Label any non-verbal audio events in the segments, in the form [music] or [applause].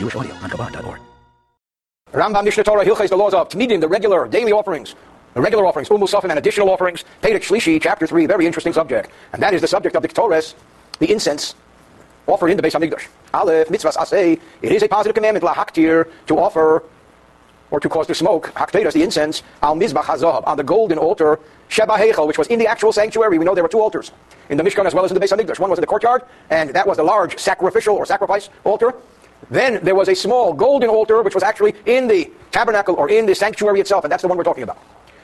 Jewish audio on Chabad.org. Rambam Mishneh Torah Hilchais, the laws of Tmidim, the regular daily offerings, the regular offerings, Umusafim, and additional offerings. Perek Shlishi, chapter 3, very interesting subject. And that is the subject of the Ketores, the incense offered in the Beis HaMikdash. Aleph, mitzvahs asay, it is a positive commandment, la haktir, to offer or to cause to smoke, hakteras, the incense, al mizbach hazav, on the golden altar, sheba heichel, which was in the actual sanctuary. We know there were two altars, in the Mishkan as well as in the Beis HaMikdash. One was in the courtyard, and that was the large sacrificial or sacrifice altar. Then there was a small golden altar, which was actually in the tabernacle or in the sanctuary itself, and that's the one we're talking about.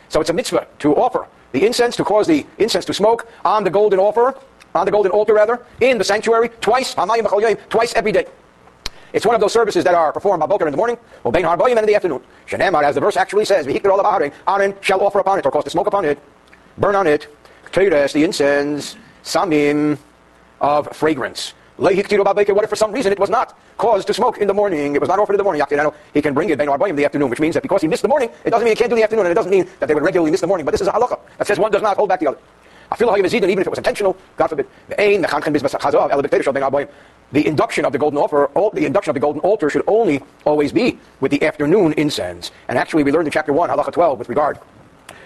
So it's a mitzvah to offer the incense, to cause the incense to smoke on the golden altar, on the golden altar rather, in the sanctuary, twice, twice every day. It's one of those services that are performed by Boker in the morning, or Bein Harboyim in the afternoon. Shenemar, as the verse actually says, Aaron shall offer upon it, or cause to smoke upon it, burn on it, Teres, the incense, Samim of fragrance. What if for some reason it was not caused to smoke in the morning? It was not offered in the morning. He can bring it in the afternoon, which means that because he missed the morning, it doesn't mean he can't do the afternoon, and it doesn't mean that they would regularly miss the morning. But this is a halacha that says one does not hold back the other. I feel even if it was intentional, God forbid. The induction of the golden altar, the induction of the golden altar should only always be with the afternoon incense. And actually, we learned in chapter one, halacha twelve, with regard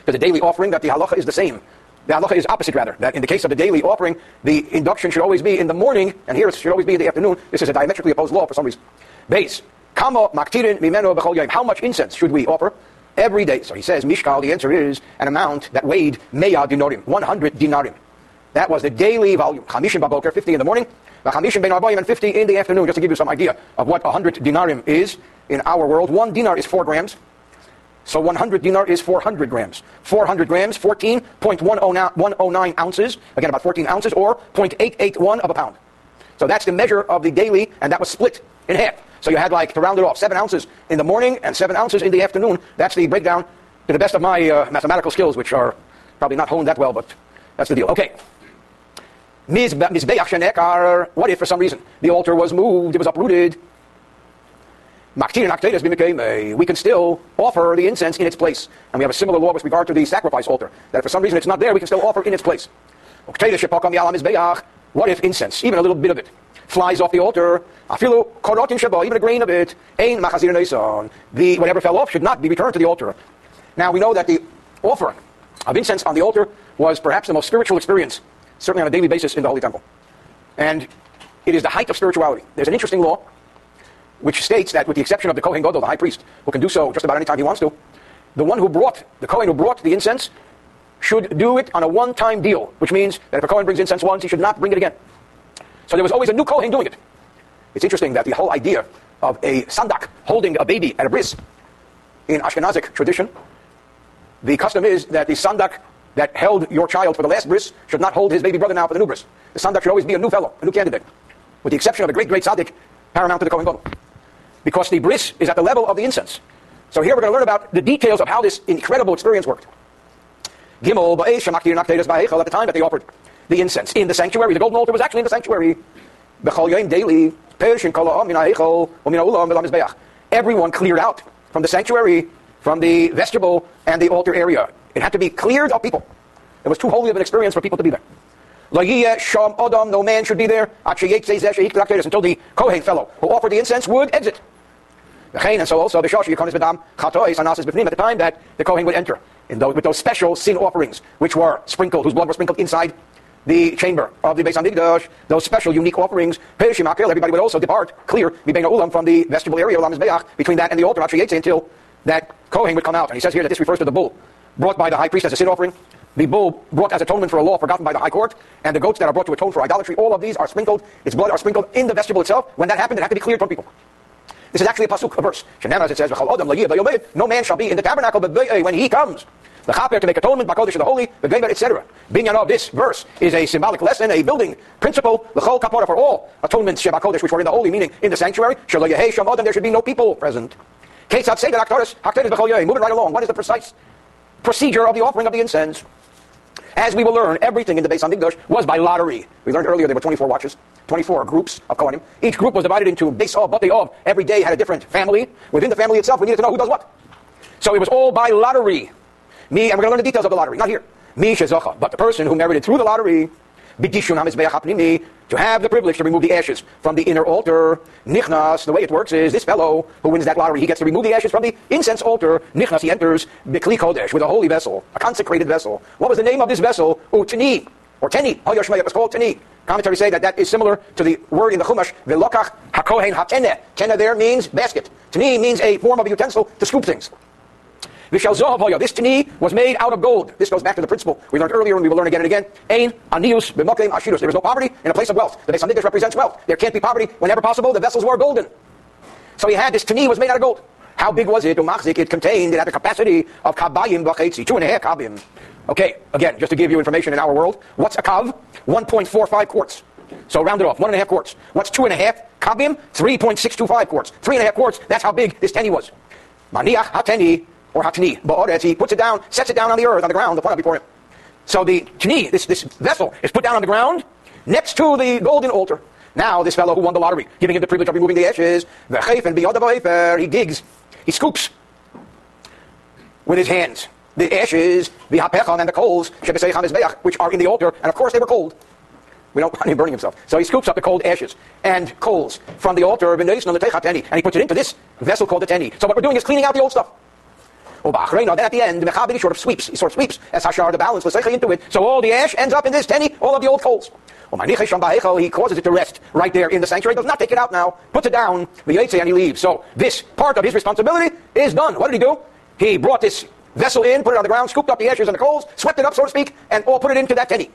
to the daily offering, that the halacha is the same. The halacha is opposite, rather. That in the case of the daily offering, the induction should always be in the morning, and here it should always be in the afternoon. This is a diametrically opposed law for some reason. Base. Kama maktirin mimeno b'chol How much incense should we offer? every day. So he says, Mishkal, the answer is an amount that weighed Meya dinarim, 100 dinarim. That was the daily volume. Chamishim baboker, 50 in the morning, Chamishim ben arbayim, and 50 in the afternoon, just to give you some idea of what 100 dinarim is in our world. One dinar is 4 grams. So 100 dinar is 400 grams. 400 grams, 14.109 ounces, again about 14 ounces, or 0.881 of a pound. So that's the measure of the daily, and that was split in half. So you had like, to round it off, seven ounces in the morning and seven ounces in the afternoon. That's the breakdown to the best of my uh, mathematical skills, which are probably not honed that well, but that's the deal. Okay. Mizbeach Shenek are, what if for some reason the altar was moved, it was uprooted? We can still offer the incense in its place. And we have a similar law with regard to the sacrifice altar, that if for some reason it's not there, we can still offer in its place. What if incense, even a little bit of it, flies off the altar, afilu korotin shaba, even a grain of it, neison. The whatever fell off should not be returned to the altar. Now we know that the offering of incense on the altar was perhaps the most spiritual experience, certainly on a daily basis in the Holy Temple. And it is the height of spirituality. There's an interesting law which states that with the exception of the Kohen Gadol, the high priest, who can do so just about any time he wants to, the one who brought, the Kohen who brought the incense, should do it on a one-time deal, which means that if a Kohen brings incense once, he should not bring it again. So there was always a new Kohen doing it. It's interesting that the whole idea of a sandak holding a baby at a bris in Ashkenazic tradition, the custom is that the sandak that held your child for the last bris should not hold his baby brother now for the new bris. The sandak should always be a new fellow, a new candidate, with the exception of a great, great tzaddik paramount to the Kohen Gadol. Because the bris is at the level of the incense. So here we're going to learn about the details of how this incredible experience worked. Gimel, at the time that they offered the incense in the sanctuary. The golden altar was actually in the sanctuary. daily. Everyone cleared out from the sanctuary, from the vestibule and the altar area. It had to be cleared of people. It was too holy of an experience for people to be there. Oh, no man should be there until the Kohen fellow who offered the incense would exit. And so also At the time that the Kohen would enter in those, with those special sin offerings, which were sprinkled, whose blood was sprinkled inside the chamber of the Beis Hamikdash, those special unique offerings, everybody would also depart clear ulam from the vestibule area between that and the altar until that Kohen would come out. And he says here that this refers to the bull brought by the high priest as a sin offering, the bull brought as atonement for a law forgotten by the high court, and the goats that are brought to atone for idolatry. All of these are sprinkled, its blood are sprinkled in the vestibule itself. When that happened, it had to be cleared from people. This is actually a pasuk, a verse. As it says, no man shall be in the tabernacle but when he comes. The chaper to make atonement, Bakodesh the holy, the etc. Binyan of this verse is a symbolic lesson, a building principle, the chol kapora for all atonements, Shebakodesh, which were in the holy, meaning in the sanctuary. Shalom there should be no people present. Aktaris, Hakteris Bechol moving right along. What is the precise procedure of the offering of the incense? As we will learn, everything in the Beis Hamikdash was by lottery. We learned earlier there were 24 watches, 24 groups of Kohanim. Each group was divided into of, but they of. Every day had a different family. Within the family itself, we needed to know who does what. So it was all by lottery. Me, and we're going to learn the details of the lottery, not here. Me shezocha, but the person who merited through the lottery, bidishun hamizbeach hapnimi, to have the privilege to remove the ashes from the inner altar. Nichnas, the way it works is this fellow who wins that lottery, he gets to remove the ashes from the incense altar. Nichnas, he enters bikli kodesh with a holy vessel, a consecrated vessel. What was the name of this vessel? Utini, or Teni. Oh, Yoshmei, it was called Teni. Commentaries say that that is similar to the word in the Chumash, velokach hakohen hatene. Tene there means basket. Teni means a form of a utensil to scoop things. This tini was made out of gold. This goes back to the principle we learned earlier and we will learn again and again. Ein anius b'mokim ashirus. There is no poverty in a place of wealth. The Beis Hamikdash represents wealth. There can't be poverty whenever possible. The vessels were golden. So he had this tini was made out of gold. How big was it? Umachzik, it contained, it had the capacity of kabayim b'chetzi, two and a half kabim. Okay, again, just to give you information in our world, what's a kav? 1.45 quarts. So round it off, one and a half quarts. What's two and a half? Kabim, 3.625 quarts. Three and a half quarts, that's how big this teni was. Maniach hateni, or hatni, ba'oretz, he puts it down, sets it down on the earth, on the ground, the point before him. So the tni, this, this vessel, is put down on the ground next to the golden altar. Now this fellow who won the lottery, giving him the privilege of removing the ashes, he digs, he scoops with his hands the ashes, the hapechon and the coals, which are in the altar, and of course they were cold. We don't want him burning himself. So he scoops up the cold ashes and coals from the altar, of the teacheni, and he puts it into this vessel called the teni. So what we're doing is cleaning out the old stuff. Oh, then at the end, he sort of sweeps. He sort of sweeps as Hashar the balance into it. So all the ash ends up in this teni, all of the old coals. Oh, he causes it to rest right there in the sanctuary. Does not take it out now. Puts it down. And he leaves. So this part of his responsibility is done. What did he do? He brought this vessel in, put it on the ground, scooped up the ashes and the coals, swept it up, so to speak, and all put it into that teni.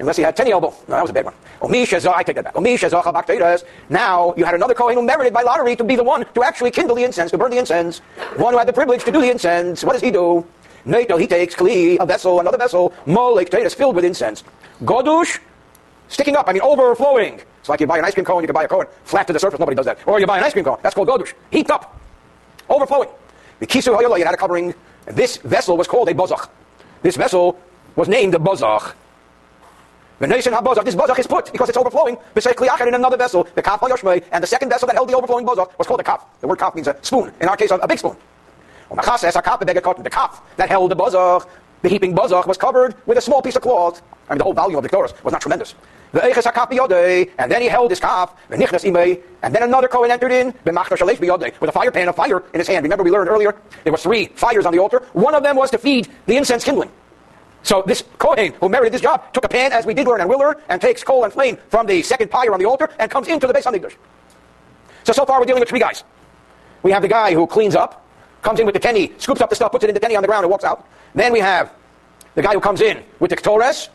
Unless he had teni elbow. No, that was a bad one. I take that back. Now you had another Kohen who merited by lottery to be the one to actually kindle the incense, to burn the incense. One who had the privilege to do the incense. What does he do? Nato, he takes kli, a vessel, another vessel, molek, is filled with incense. Godush, sticking up, I mean overflowing. It's like you buy an ice cream cone, you can buy a cone flat to the surface, nobody does that. Or you buy an ice cream cone, that's called godush, heaped up, overflowing. The kisu hayala, you had a covering. This vessel was called a bozach. This vessel was named a bozach. The nation habozach, this bozach is put because it's overflowing. in another vessel, the kaf yoshmei, and the second vessel that held the overflowing bozach was called a kaf. The word kaf means a spoon. In our case, a big spoon. The kaf that held the bozach, the heaping bozach was covered with a small piece of cloth. I mean, the whole volume of the Torah was not tremendous. And then he held his imei, and then another Kohen entered in, with a fire pan of fire in his hand. Remember we learned earlier, there were three fires on the altar. One of them was to feed the incense kindling. So this Kohen who merited this job took a pan, as we did learn and will learn, and takes coal and flame from the second pyre on the altar and comes into the Beis Hamikdash. So so far we're dealing with three guys. We have the guy who cleans up, comes in with the teni, scoops up the stuff, puts it in the teni on the ground, and walks out. Then we have the guy who comes in with the ketores,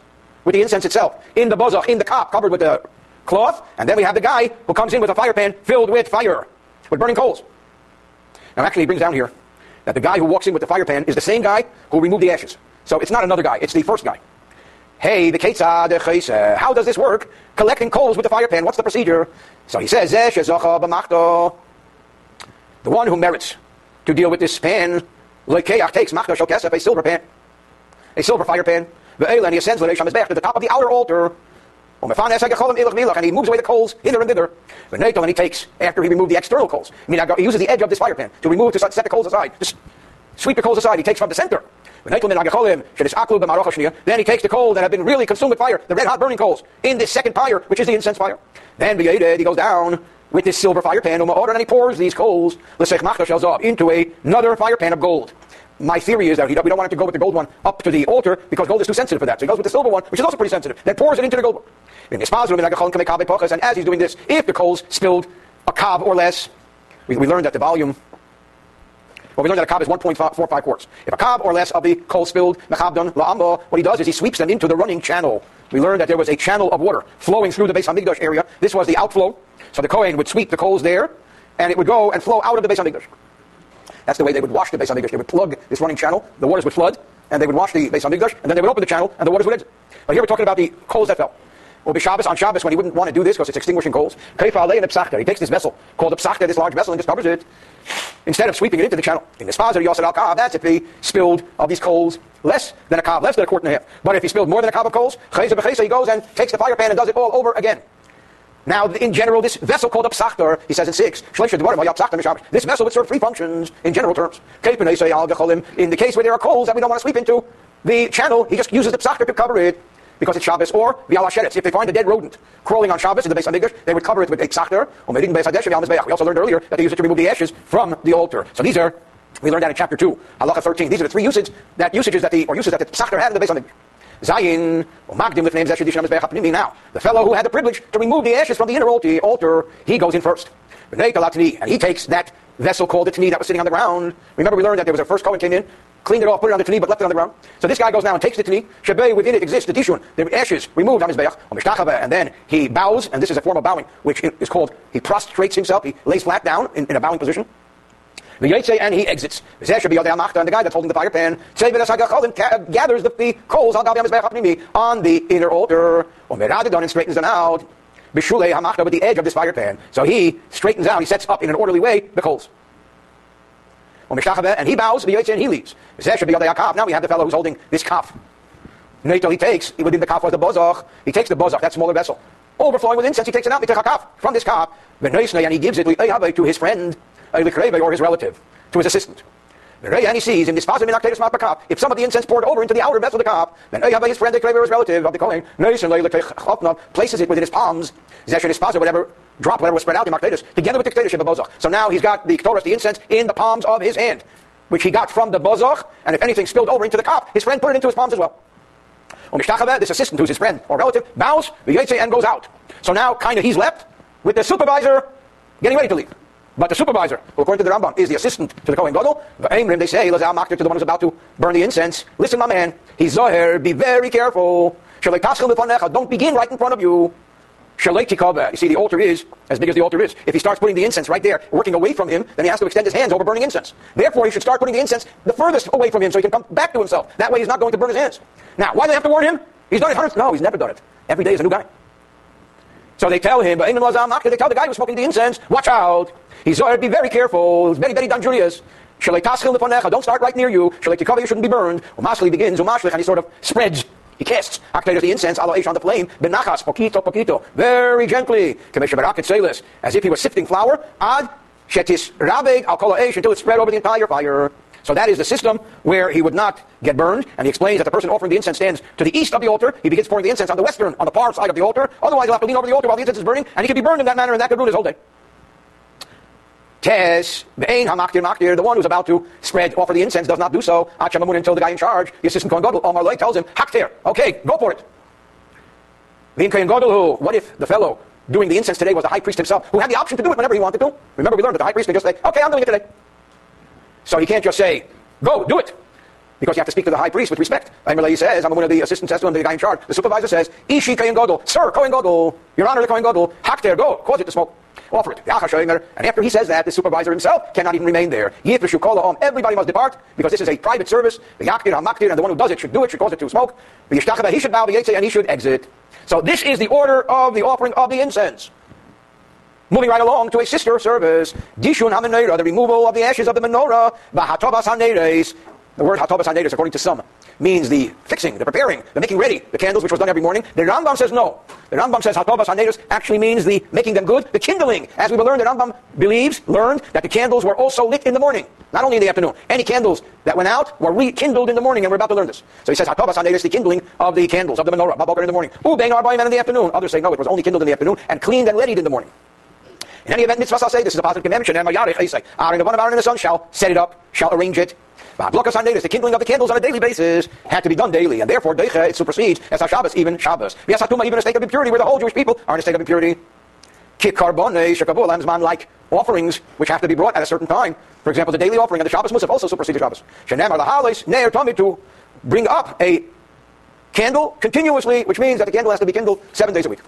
with the incense itself, in the bozach, in the cup, covered with the cloth, and then we have the guy who comes in with a fire pan filled with fire, with burning coals. Now actually he brings down here that the guy who walks in with the fire pan is the same guy who removed the ashes. So it's not another guy, it's the first guy. Hey, the Ketzad, how does this work? Collecting coals with the fire pan, what's the procedure? So he says, the one who merits to deal with this pan, Lekeach takes machta shokesef, a silver pan, a silver fire pan, and he ascends to the top of the outer altar, and he moves away the coals hither and thither. And he takes, after he removed the external coals, I mean, he uses the edge of this fire pan to remove, to set the coals aside, to sweep the coals aside. He takes from the center. Then he takes the coal that have been really consumed with fire, the red hot burning coals, in this second fire, which is the incense fire. Then he goes down with this silver fire pan, and he pours these coals into another fire pan of gold. My theory is that we don't want to go with the gold one up to the altar because gold is too sensitive for that. So he goes with the silver one, which is also pretty sensitive, then pours it into the gold one. And as he's doing this, if the coals spilled a cob or less, we, we learned that the volume well, we learned that a cob is 1.45 quarts. If a cob or less of the coal spilled, mechabdon la'amba, what he does is he sweeps them into the running channel. We learned that there was a channel of water flowing through the Beis Hamikdash area. This was the outflow. So the Kohen would sweep the coals there, and it would go and flow out of the Beis Hamikdash. That's the way they would wash the Beis Hamikdash. They would plug this running channel, the waters would flood, and they would wash the Beis Hamikdash, and then they would open the channel, and the waters would exit. But here we're talking about the coals that fell. Well, be Shabbos on Shabbos when he wouldn't want to do this because it's extinguishing coals. He takes this vessel called a psachta, this large vessel, and just covers it instead of sweeping it into the channel. In this positive yosef al that's if he spilled of these coals less than a kav, less than a quart and a half. But if he spilled more than a kav of coals, he goes and takes the fire pan and does it all over again. Now, in general, this vessel called a psachtar, he says in 6, this vessel would serve three functions in general terms. In the case where there are coals that we don't want to sweep into, the channel, he just uses the psachtar to cover it. Because it's Shabbos, or v'al If they find a dead rodent crawling on Shabbos in the Beis HaMikdash, they would cover it with a tzachter, or maybe base We also learned earlier that they use it to remove the ashes from the altar. So these are we learned that in chapter 2, halacha 13. These are the three usages that usages that the or uses that the tzachter had in the Beis HaMikdash. Zayin, or Magdim with names Now, the fellow who had the privilege to remove the ashes from the inner altar, he goes in first. And he takes that vessel called the tani that was sitting on the ground. Remember, we learned that there was a first Kohen came in, cleaned it off, put it on the tani, but left it on the ground. So this guy goes now and takes the tani. Shebei, within it exists the tishun, the ashes removed on his beach, and then he bows, and this is a form of bowing, which is called, he prostrates himself, he lays flat down in, in a bowing position. And he exits. And the guy that's holding the fire pan gathers the coals on the inner altar and straightens them out with the edge of this fire pan. So he straightens out, he sets up in an orderly way the coals. And he bows, and he leaves. Now we have the fellow who's holding this cup. He takes, it within the cup was the bozach, he takes the bozach, that smaller vessel. Overflowing with incense, he takes it out, he takes a cup from this cup, and he gives it to his friend or his relative, to his assistant. And he sees in this if some of the incense poured over into the outer vessel of the cup, then his friend, the his relative of the Kohen, places it within his palms, whatever drop, whatever was spread out in Maktatus, together with the Kedesh of the Bozach. So now he's got the Ktoros, the incense, in the palms of his hand, which he got from the Bozach, and if anything spilled over into the cup, his friend put it into his palms as well. This assistant, who's his friend or relative, bows, the Yetze and goes out. So now, kind of, he's left with the supervisor getting ready to leave. But the supervisor, who according to the Rambam is the assistant to the Kohen Gadol, the they say, Lazal Makter to the one who's about to burn the incense. Listen, my man, he's Zoher, be very careful. Don't begin right in front of you. You see, the altar is as big as the altar is. If he starts putting the incense right there, working away from him, then he has to extend his hands over burning incense. Therefore, he should start putting the incense the furthest away from him so he can come back to himself. That way he's not going to burn his hands. Now, why do they have to warn him? He's done it hundreds. No, he's never done it. Every day is a new guy. So they tell him, but they tell the guy who's smoking the incense, watch out. He's to be very careful. Very, very dangerous. Don't start right near you. You shouldn't be burned. Umasli begins, umashlich, and he sort of spreads. He casts the incense ala on the flame, benachas, poquito, poquito, very gently, Commissioner Barakat Salis, as if he was sifting flour, ad shetis rabeg al until it spread over the entire fire. So that is the system where he would not get burned. And he explains that the person offering the incense stands to the east of the altar. He begins pouring the incense on the western, on the far side of the altar. Otherwise, he'll have to lean over the altar while the incense is burning, and he could be burned in that manner, and that could ruin his whole day. Tes, Be'ein HaMaktir Maktir, the one who's about to spread, offer the incense, does not do so. Achamamun until the guy in charge, the assistant Kohen Gadol, Omar Loi, tells him, Haktir, okay, go for it. V'im Kohen Gadol, who, what if the fellow doing the incense today was the high priest himself, who had the option to do it whenever he wanted to? Remember, we learned that the high priest can just say, okay, I'm doing it today. So he can't just say, go, do it. Because you have to speak to the high priest with respect. He says, I'm one of the assistants says to him, the guy in charge. The supervisor says, Ishi Kohen Gadol, Sir Kohen Gadol, Your Honor the Kohen Gadol, Haktir, go, cause it to smoke offer it. And after he says that, the supervisor himself cannot even remain there. Everybody must depart because this is a private service. The Maktir and the one who does it should do it, should cause it to smoke. He should bow and he should exit. So this is the order of the offering of the incense. Moving right along to a sister service, Dishun HaMenorah, the removal of the ashes of the menorah, Bahatobas HaNeres, the word hatobas hanedes, according to some, means the fixing, the preparing, the making ready, the candles, which was done every morning. The Rambam says no. The Rambam says hatobas hanedes actually means the making them good, the kindling. As we will learn, the Rambam believes, learned, that the candles were also lit in the morning, not only in the afternoon. Any candles that went out were rekindled in the morning, and we're about to learn this. So he says hatobas hanedes, the kindling of the candles, of the menorah, babokar in the morning. Ubein arbaim in the afternoon. Others say no, it was only kindled in the afternoon and cleaned and readied in the morning. In any event, mitzvah say this is a positive commandment. And Aaron, the one of Aaron in the sun shall set it up, shall arrange it, the kindling of the candles on a daily basis had to be done daily, and therefore Deicha, it supersedes as Shabbos, even Shabbos. V'yasatuma, even a state of impurity, where the whole Jewish people are in a state of impurity. Kikarbone, shakabu, lambsman, like offerings which have to be brought at a certain time. For example, the daily offering of the Shabbos Musaf also supersedes Shabbos. Lahales, ne'er tamid, to bring up a candle continuously, which means that the candle has to be kindled seven days a week.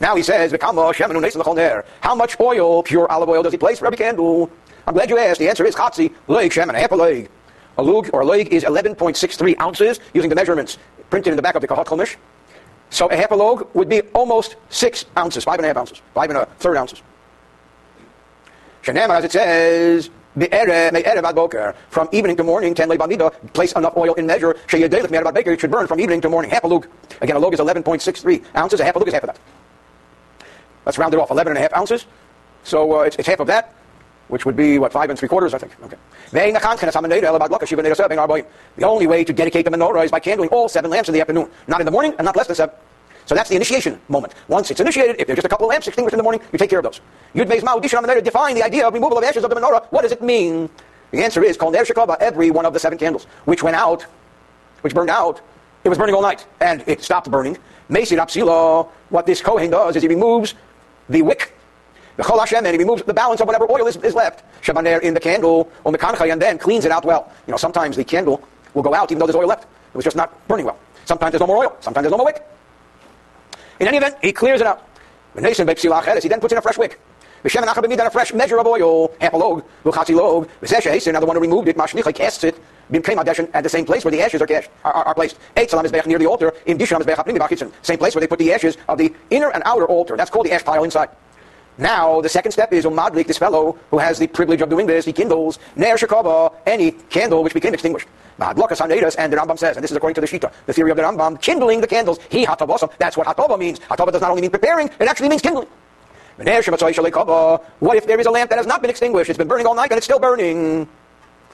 Now he says, how much oil, pure olive oil, does he place for every candle? I'm glad you asked. The answer is chatzi, leg, shem, and a half a leg. A lug or a leg is 11.63 ounces using the measurements printed in the back of the Kehot Chumash. So a half a log would be almost six ounces, five and a half ounces, five and a third ounces. Shanema, as it says, from evening to morning, ten bamida, place enough oil in measure. It should burn from evening to morning. Half a lug. Again, a lug is 11.63 ounces. A half a lug is half of that. Let's round it off. 11 and a half ounces. So uh, it's, it's half of that. which would be, what, five and three quarters, I think. Okay. The only way to dedicate the menorah is by candling all seven lamps in the afternoon, not in the morning and not less than seven. So that's the initiation moment. Once it's initiated, if there's just a couple of lamps extinguished in the morning, you take care of those. Yud Beis menorah define the idea of removal of ashes of the menorah. What does it mean? The answer is Kol Ner Shekava, every one of the seven candles, which went out, which burned out, it was burning all night, and it stopped burning. Mesir Apsilo, what this Kohen does is he removes the wick, the Chol Hashem, and he removes the balance of whatever oil is, is left. Shabaner in the candle, or Mekancha, and then cleans it out well. You know, sometimes the candle will go out even though there's oil left. It was just not burning well. Sometimes there's no more oil. Sometimes there's no more wick. In any event, he clears it out. He then puts in a fresh wick. Then a fresh measure of oil, half a log, the one who removed it, mashnicha casts it, bimkei madeshen, at the same place where the ashes are, cast, are, are, are placed. Eight near the altar, in bechapnimi same place where they put the ashes of the inner and outer altar. That's called the ash pile inside. Now, the second step is Umadlik, this fellow who has the privilege of doing this, he kindles Ner Shekava, any candle which became extinguished. Madlakas Hanedas, and the Rambam says, and this is according to the Shita, the theory of the Rambam, kindling the candles. He. That's what hatava means. Hatava does not only mean preparing, it actually means kindling. What if there is a lamp that has not been extinguished? It's been burning all night and it's still burning.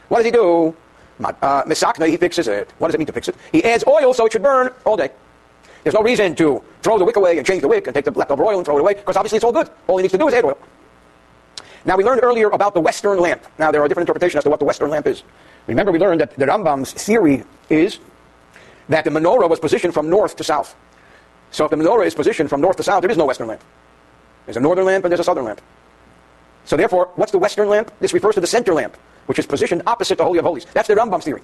What does he do? Uh, Misakna, he fixes it. What does it mean to fix it? He adds oil so it should burn all day. There's no reason to throw the wick away and change the wick and take the leftover oil and throw it away, because obviously it's all good. All he needs to do is add oil. Now, we learned earlier about the Western lamp. Now, there are different interpretations as to what the Western lamp is. Remember, we learned that the Rambam's theory is that the menorah was positioned from north to south. So if the menorah is positioned from north to south, there is no Western lamp. There's a northern lamp and there's a southern lamp. So therefore, what's the Western lamp? This refers to the center lamp, which is positioned opposite the Holy of Holies. That's the Rambam's theory.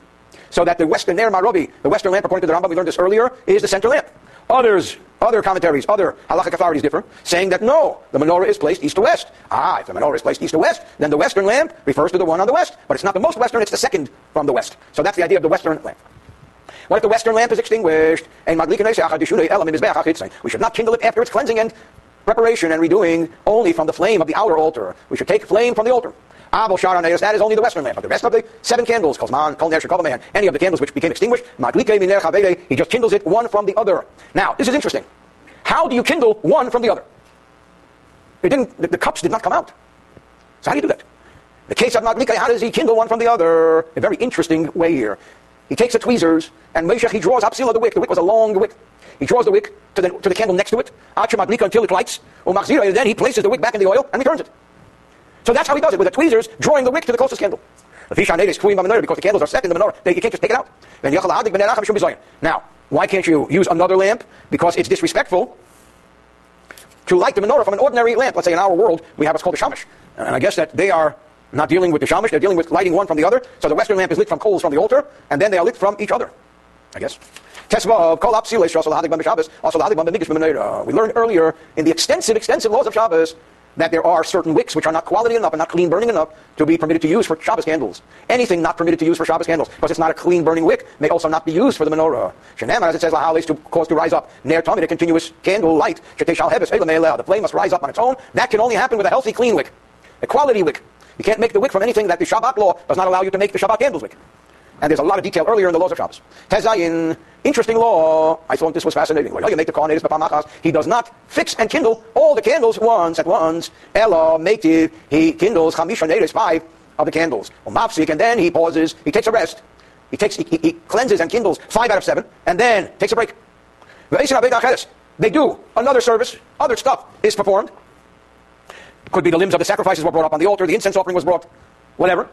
So that the Western Ner Marobi, the Western lamp, according to the Rambam, we learned this earlier, is the center lamp. Others, other commentaries, other halachic authorities differ, saying that no, the menorah is placed east to west. Ah, if the menorah is placed east to west, then the western lamp refers to the one on the west. But it's not the most western, it's the second from the west. So that's the idea of the western lamp. What if the western lamp is extinguished? We should not kindle it after its cleansing and preparation and redoing only from the flame of the outer altar. We should take flame from the altar. Ah, Abel Sharaneus, that is only the western lamp. But the rest of the seven candles, Kozman, Kol Ner man, any of the candles which became extinguished, he just kindles it one from the other. Now, this is interesting. How do you kindle one from the other? It didn't, the, the cups did not come out. So how do you do that? The case of Madlika, how does he kindle one from the other? A very interesting way here. He takes the tweezers, and Meshach, he draws Apsila the wick. The wick was a long wick. He draws the wick to the, to the candle next to it, until it lights, and then he places the wick back in the oil and returns it. So that's how he does it, with the tweezers drawing the wick to the closest candle. Because the candles are set in the menorah, you can't just take it out. Now, why can't you use another lamp? Because it's disrespectful to light the menorah from an ordinary lamp. Let's say in our world, we have what's called a shamash. And I guess that they are not dealing with the shamash, they're dealing with lighting one from the other. So the western lamp is lit from coals from the altar, and then they are lit from each other. I guess. We learned earlier in the extensive, extensive laws of Shabbos that there are certain wicks which are not quality enough and not clean burning enough to be permitted to use for Shabbos candles. Anything not permitted to use for Shabbos candles, because it's not a clean burning wick, may also not be used for the menorah. Shenem, as it says, is to cause to rise up. Ner tamid, a continuous candle light. The flame must rise up on its own. That can only happen with a healthy, clean wick. A quality wick. You can't make the wick from anything that the Shabbat law does not allow you to make the Shabbat candles wick. And there's a lot of detail earlier in the laws of Shabbos. Tezayin, interesting law. I thought this was fascinating. You make the He does not fix and kindle all the candles once at once. Ella, meitiv, he kindles chamisha five of the candles. Mapsik, and then he pauses, he takes a rest. He takes, he, he, he cleanses and kindles five out of seven, and then takes a break. They do another service, other stuff is performed. Could be the limbs of the sacrifices were brought up on the altar, the incense offering was brought, whatever.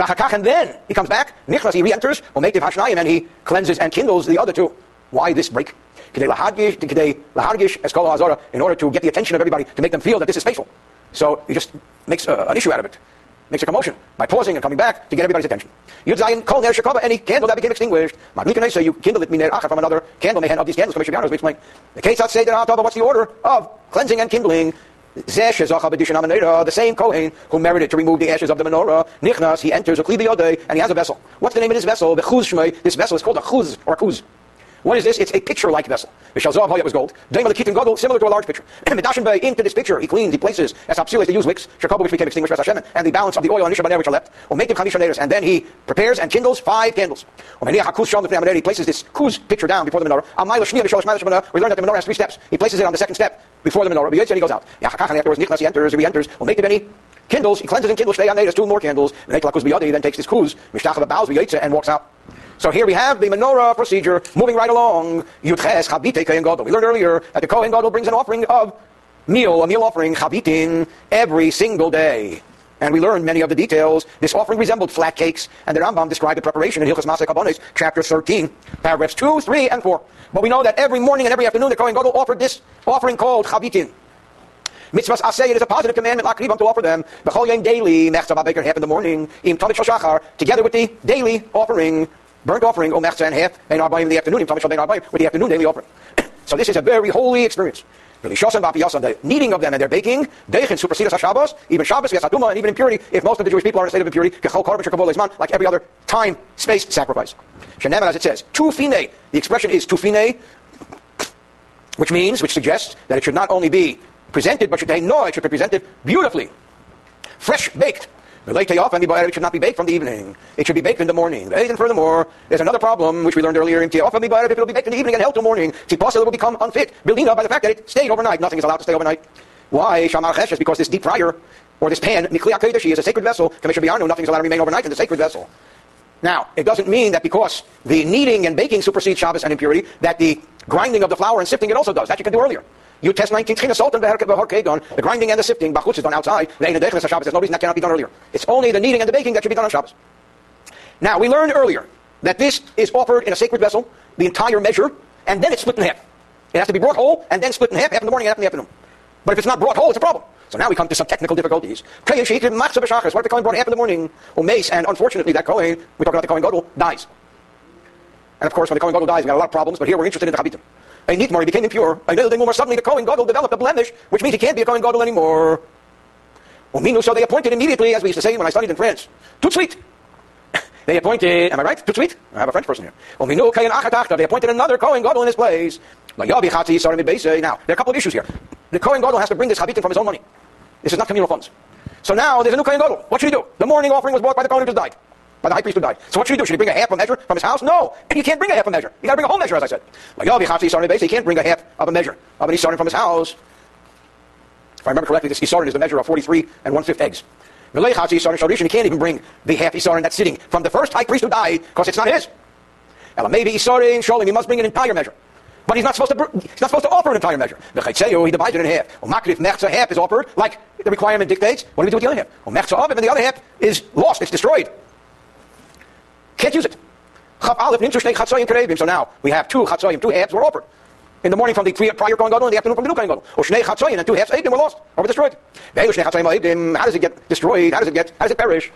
And then he comes back, Nichlas, he re-enters, and he cleanses and kindles the other two. Why this break? In order to get the attention of everybody, to make them feel that this is faithful. So he just makes uh, an issue out of it. Makes a commotion by pausing and coming back to get everybody's attention. Yud Zayin, Kol Ner Shekava, any candle that became extinguished. So you kindle it, Miner from another candle, may of these candles, Commissioner we explain. The case outside the what's the order of cleansing and kindling? The same Kohen who merited to remove the ashes of the menorah, Nichnas, he enters and he has a vessel. What's the name of this vessel? This vessel is called a Chuz, or a Kuz. What is this? It's a picture-like vessel. It was gold. Similar to a large picture. [clears throat] Medashin Bay, into this picture, he cleans, he places, as Apsilis, they use wicks, Shakobo, which became extinguished, and the balance of the oil and Ishabaner, which are left. Or make them and then he prepares and kindles five candles. He places this Kuz picture down before the menorah. We learned that the menorah has three steps. He places it on the second step before the menorah. And he goes out. Afterwards, he enters, he enters. Or make any kindles, he cleanses and kindles, two more candles, and he then takes his kuz, bows, and walks out. So here we have the menorah procedure moving right along. Kohen gadol. We learned earlier that the kohen gadol brings an offering of meal, a meal offering, chabitin, every single day. And we learned many of the details. This offering resembled flat cakes, and the Rambam described the preparation in Hilchas Masay Kabonis, chapter 13, paragraphs 2, 3, and 4. But we know that every morning and every afternoon the Kohen Gadol offered this offering called chabitin. Mitzvahs asay, it is a positive commandment, lakribam, to offer them. B'chol yom daily, mechzav baker half in the morning, im tavit shachar, together with the daily offering, burnt offering, oh, o mechza and half, and arbaim in the afternoon, with the afternoon daily offering. [clears throat] so this is a very holy experience. The kneading of them and their baking, Deichin supersedes Shabbos, even Shabbos, yes, Aduma, and even impurity, if most of the Jewish people are in a state of impurity, like every other time, space, sacrifice. Sheneman, as it says, tufine, the expression is tufine, which means, which suggests that it should not only be presented, but should no, it should be presented beautifully, fresh baked. It should not be baked from the evening. It should be baked in the morning. And furthermore, there's another problem which we learned earlier if it will be baked in the evening and held till morning, Tipasa will become unfit. Bildina by the fact that it stayed overnight. Nothing is allowed to stay overnight. Why? Shamar is because this deep fryer, or this pan, Nikli Kodeshi, is a sacred vessel. Commissioner Biarno, nothing is allowed to remain overnight in the sacred vessel. Now, it doesn't mean that because the kneading and baking supersedes Shabbos and impurity, that the grinding of the flour and sifting it also does. That you can do earlier. You test 19 tchina salt and the grinding and the sifting, bachutz is done outside. The Shabbos, there's no reason that cannot be done earlier. It's only the kneading and the baking that should be done on Shabbos. Now, we learned earlier that this is offered in a sacred vessel, the entire measure, and then it's split in half. It has to be brought whole and then split in half, half in the morning and half in the afternoon. But if it's not brought whole, it's a problem. So now we come to some technical difficulties. What if the Kohen brought half in the morning, or mace, and unfortunately that Kohen, we talk about the Kohen Gadol, dies. And of course, when the Kohen Gadol dies, we've got a lot of problems, but here we're interested in the Chabitim a Nitmar, he became impure. Suddenly the Kohen Gadol developed a blemish, which means he can't be a Kohen Gadol anymore. Uminu, so they appointed immediately, as we used to say when I studied in France, tout suite. [laughs] they appointed, am I right? Tout suite? I have a French person here. Uminu Kayan Achatachta, they appointed another Kohen Gadol in his place. Eh, now, there are a couple of issues here. The Kohen Gadol has to bring this Chabitim from his own money. This is not communal funds. So now there's a new Kohen Gadol. What should he do? The morning offering was brought by the Kohen who just died by the high priest who died. So what should he do? Should he bring a half a measure from his house? No. And you can't bring a half a measure. You got to bring a whole measure, as I said. He can't bring a half of a measure of an Isarin from his house. If I remember correctly, this Isarin is the measure of 43 and one-fifth eggs. He can't even bring the half Isarin that's sitting from the first high priest who died, because it's not his. Maybe Isarin Sholim, he must bring an entire measure. But he's not supposed to. He's not supposed to offer an entire measure. He divides it in half. Well, makrif mechza half is offered like the requirement dictates. What do we do with the other half? Mechza of and the other half is lost. It's destroyed. Can't use it. So now we have two chatzayim, two halves were offered. In the morning from the prior Kohen Gadol, in the afternoon from the new Kohen Gadol. Or shnei chatzayim, and two halves were lost, or were destroyed. How does it get destroyed? How does it get, how does it perish?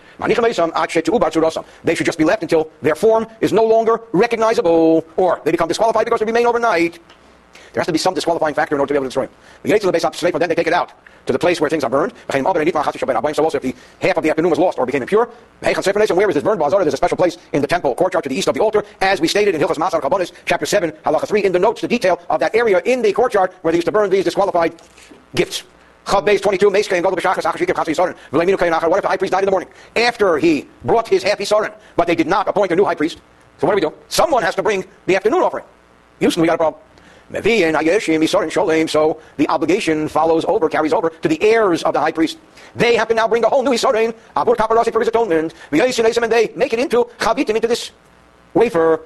They should just be left until their form is no longer recognizable, or they become disqualified because they remain overnight. There has to be some disqualifying factor in order to be able to destroy him. The gate to the base up them. Then they take it out to the place where things are burned. So also if the half of the afternoon was lost or became impure, where is this burned? There's a special place in the temple courtyard to the east of the altar, as we stated in Hilchas Masar Chabonis, chapter 7, halacha 3, in the notes, the detail of that area in the courtyard where they used to burn these disqualified gifts. Chav base 22, What if the high priest died in the morning? After he brought his half Isarin, but they did not appoint a new high priest. So what do we do? Someone has to bring the afternoon offering. Houston, we got a problem. So the obligation follows over, carries over to the heirs of the high priest. They have to now bring a whole new Isarin, Abur Kaparasi for his atonement, and they make it into Chabitim, into this wafer,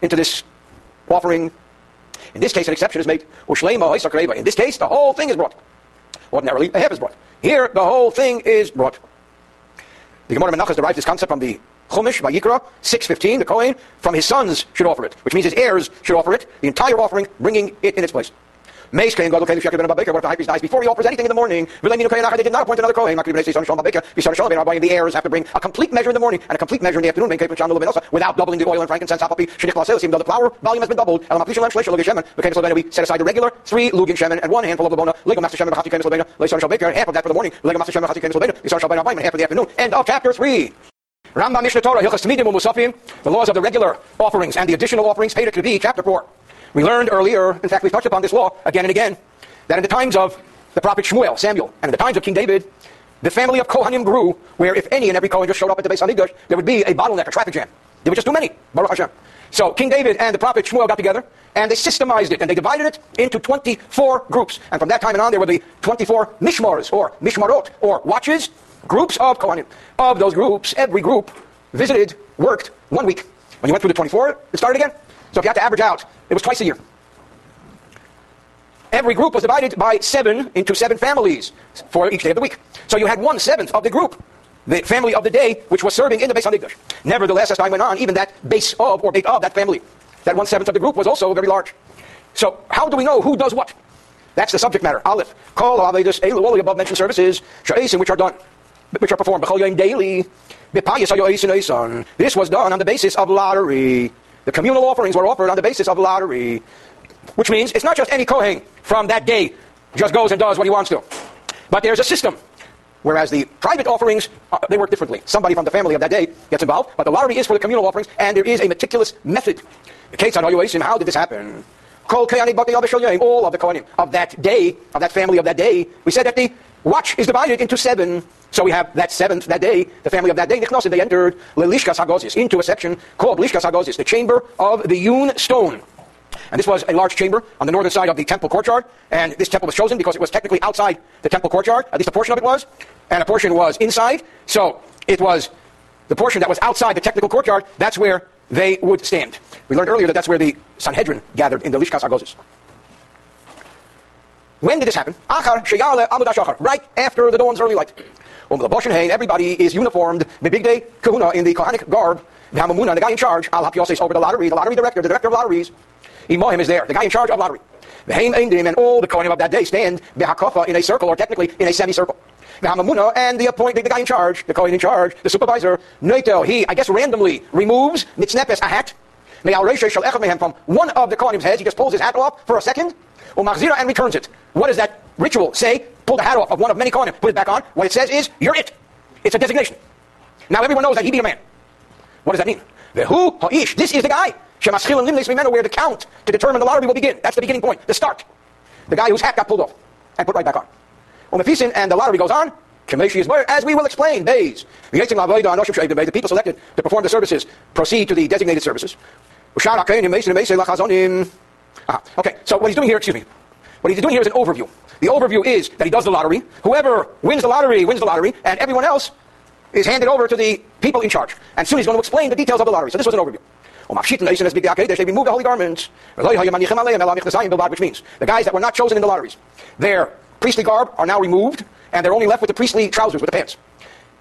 into this offering. In this case, an exception is made. In this case, the whole thing is brought. Ordinarily, a half is brought. Here, the whole thing is brought. The Gemara Menachas derives this concept from the Chumash, Vayikra, 6.15, the Kohen, from his sons should offer it, which means his heirs should offer it, the entire offering, bringing it in its place. Mace Kohen Gadol Kohen Shekar Ben What if the high priest dies before he offers anything in the morning? They did not appoint another Kohen. The heirs have to bring a complete measure in the morning and a complete measure in the afternoon without doubling the oil and frankincense. Even though the flour volume has been doubled, we set aside the regular three lugin shemen and one handful of labona. Half of that for the morning. Half for the afternoon. End of chapter three. Rambam Mishneh Torah, Hilchas Tamidim Musafim, the laws of the regular offerings and the additional offerings,Heder Kevi, chapter 4. We learned earlier, in fact, we've touched upon this law again and again, that in the times of the prophet Shmuel, Samuel, and in the times of King David, the family of Kohanim grew, where if any and every Kohen just showed up at the Beis Hamikdash, there would be a bottleneck, a traffic jam. There were just too many. Baruch Hashem. So King David and the prophet Shmuel got together, and they systemized it, and they divided it into 24 groups. And from that time on, there were the 24 mishmars, or mishmarot, or watches, groups of Kohanim. Of those groups, every group visited, worked one week. When you went through the 24, it started again. So if you had to average out, it was twice a year. Every group was divided by seven into seven families for each day of the week. So you had one seventh of the group, the family of the day, which was serving in the Beis Hamikdash. Nevertheless, as time went on, even that base of or base of that family, that one seventh of the group was also very large. So how do we know who does what? That's the subject matter. Aleph. Call all the above mentioned services, Sha'asim, which are done, which are performed, daily. This was done on the basis of lottery. The communal offerings were offered on the basis of lottery. Which means it's not just any Kohen from that day just goes and does what he wants to. But there's a system. Whereas the private offerings, uh, they work differently. Somebody from the family of that day gets involved, but the lottery is for the communal offerings, and there is a meticulous method. How did this happen? All of the Kohanim of that day, of that family of that day, we said that the watch is divided into seven. So we have that seventh, that day, the family of that day, they entered Lelishkas Hagozis, into a section called Lishkas Hagozis, the chamber of the hewn stone. And this was a large chamber on the northern side of the temple courtyard. And this temple was chosen because it was technically outside the temple courtyard. At least a portion of it was. And a portion was inside. So it was the portion that was outside the technical courtyard. That's where they would stand. We learned earlier that that's where the Sanhedrin gathered in the Lishkas Hagozis. When did this happen? Right after the dawn's early light. Everybody is uniformed. The big day kahuna in the Kohanic garb. The Hamamuna, the guy in charge, Al Hapioses over the lottery, the lottery director, the director of lotteries. Imohim is there, the guy in charge of lottery. The Haim and all the Kohanim of that day stand Behakofa in a circle, or technically in a semicircle. The Hamamuna and the appointed, the guy in charge, the Kohen in charge, the supervisor, Neito, he, I guess randomly, removes Nitznepes, a hat. From one of the Kohanim's heads, he just pulls his hat off for a second, Umachzira, and returns it. What does that ritual say? Pull the hat off of one of many Kohanim, put it back on. What it says is, you're it. It's a designation. Now everyone knows that he be a man. What does that mean? The who ha'ish. This is the guy. Shemaschil and limnes remember where the count to determine the lottery will begin. That's the beginning point, the start. The guy whose hat got pulled off and put right back on. Umefisin and the lottery goes on. As we will explain, days. The people selected to perform the services proceed to the designated services. Okay, so what he's doing here, excuse me, what he's doing here is an overview. The overview is that he does the lottery. Whoever wins the lottery wins the lottery, and everyone else is handed over to the people in charge. And soon he's going to explain the details of the lottery. So this was an overview. They remove the holy garments, which means the guys that were not chosen in the lotteries, their priestly garb are now removed, and they're only left with the priestly trousers, with the pants.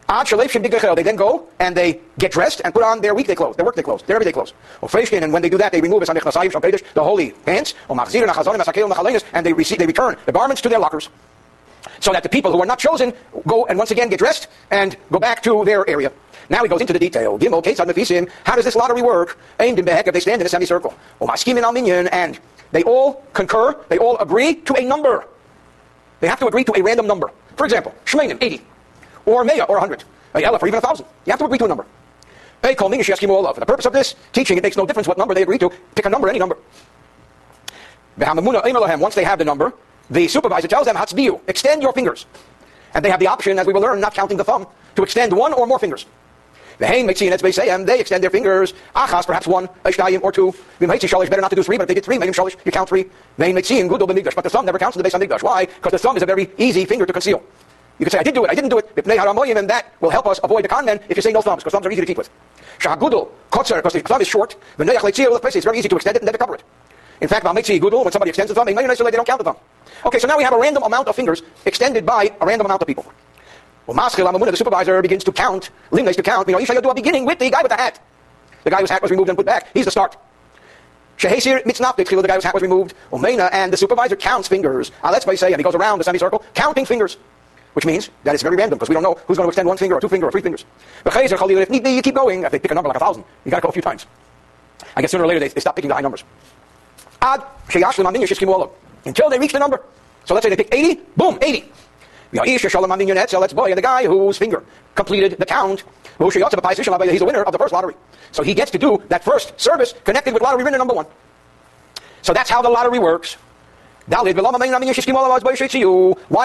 They then go and they get dressed and put on their weekday clothes, their workday clothes, their everyday clothes. And when they do that, they remove the holy pants, and they, receive, they return the garments to their lockers so that the people who are not chosen go and once again get dressed and go back to their area. Now he goes into the detail. How does this lottery work? Aimed in if they stand in a semicircle. And they all concur, they all agree to a number. They have to agree to a random number. For example, Shmeinim, 80, or Mea, or a 100, a Elef, uh, or even a 1,000. You have to agree to a number. They call me and she Minish all of. For the purpose of this teaching, it makes no difference what number they agree to. Pick a number, any number. Once they have the number, the supervisor tells them, Hatzbiu, extend your fingers. And they have the option, as we will learn, not counting the thumb, to extend one or more fingers. The hain makes and they extend their fingers. Achas, perhaps one, Eishtayim, or two. Shalish, better not to do three, but if they did three, Meim Shalish, you count three. Vein Mitzin, Gudel B'migdash. But the thumb never counts in the base Migdash. Why? Because the thumb is a very easy finger to conceal. You can say, I did do it, I didn't do it. And that will help us avoid the con men if you say no thumbs, because thumbs are easy to keep with. Shahagudel, Kotzer, because the thumb is short. It's very easy to extend it and then cover it. In fact, Gudel, when somebody extends the thumb, they don't count the thumb. Okay, so now we have a random amount of fingers extended by a random amount of people. Well, Maschil Amamuna, the supervisor, begins to count, limnes to count, you know, do a beginning with the guy with the hat. The guy whose hat was removed and put back. He's the start. Shehesir mitznaptik, the guy whose hat was removed. Umena, and the supervisor counts fingers. Uh, let's say, and he goes around the semicircle, counting fingers. Which means that it's very random, because we don't know who's going to extend one finger, or two fingers, or three fingers. If need be, you keep going. If they pick a number like a thousand, you got to go a few times. I guess sooner or later they, they stop picking the high numbers. Until they reach the number. So let's say they pick 80, boom, 80. He's the guy whose finger completed the count. He's the winner of the first lottery. So he gets to do that first service connected with lottery winner number one. So that's how the lottery works. Why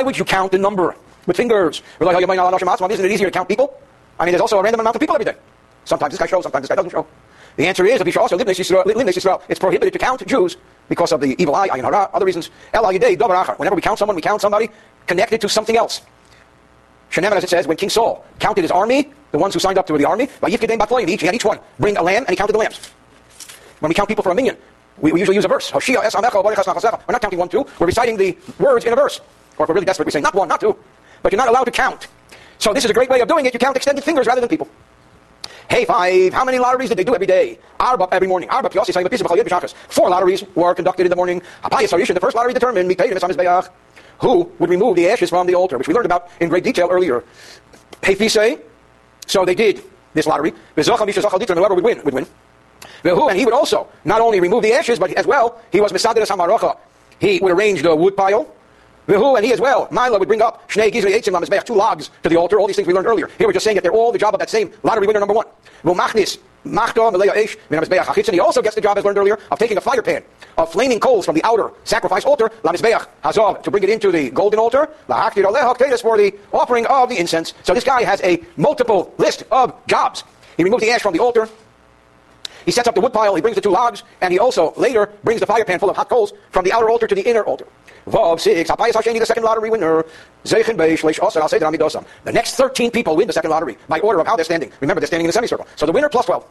would you count the number with fingers? Isn't oh, it easier to count people? I mean, there's also a random amount of people every day. Sometimes this guy shows, sometimes this guy doesn't show. The answer is, also it's prohibited to count Jews because of the evil eye, ayin hara, other reasons. Whenever we count someone, we count somebody connected to something else. Sheneman, as it says, when King Saul counted his army, the ones who signed up to the army, each, he had each one bring a lamb, and he counted the lambs. When we count people for a minyan, we, we usually use a verse. We're not counting one, two. We're reciting the words in a verse. Or if we're really desperate, we say not one, not two. But you're not allowed to count. So this is a great way of doing it. You count extended fingers rather than people. Hey, five. How many lotteries did they do every day? Arba every morning. Arba Four lotteries were conducted in the morning. A pious solution, the first lottery determined who would remove the ashes from the altar, which we learned about in great detail earlier. Hey, Fise. So they did this lottery. Whoever would win would win. And he would also not only remove the ashes, but as well, he was Mesaderes Hamarocha. He would arrange the wood pile. And he as well, Mila would bring up two logs to the altar, all these things we learned earlier. Here we're just saying that they're all the job of that same lottery winner number one. He also gets the job, as learned earlier, of taking a fire pan of flaming coals from the outer sacrifice altar, to bring it into the golden altar, for the offering of the incense. So this guy has a multiple list of jobs. He removes the ash from the altar, he sets up the wood pile, he brings the two logs, and he also later brings the fire pan full of hot coals from the outer altar to the inner altar. Vav 6, Hapayas Hasheni, the second lottery winner. Zeichen Beish, Leish Osar, I'll say that. The next 13 people win the second lottery by order of how they're standing. Remember, they're standing in a semicircle. So the winner plus 12.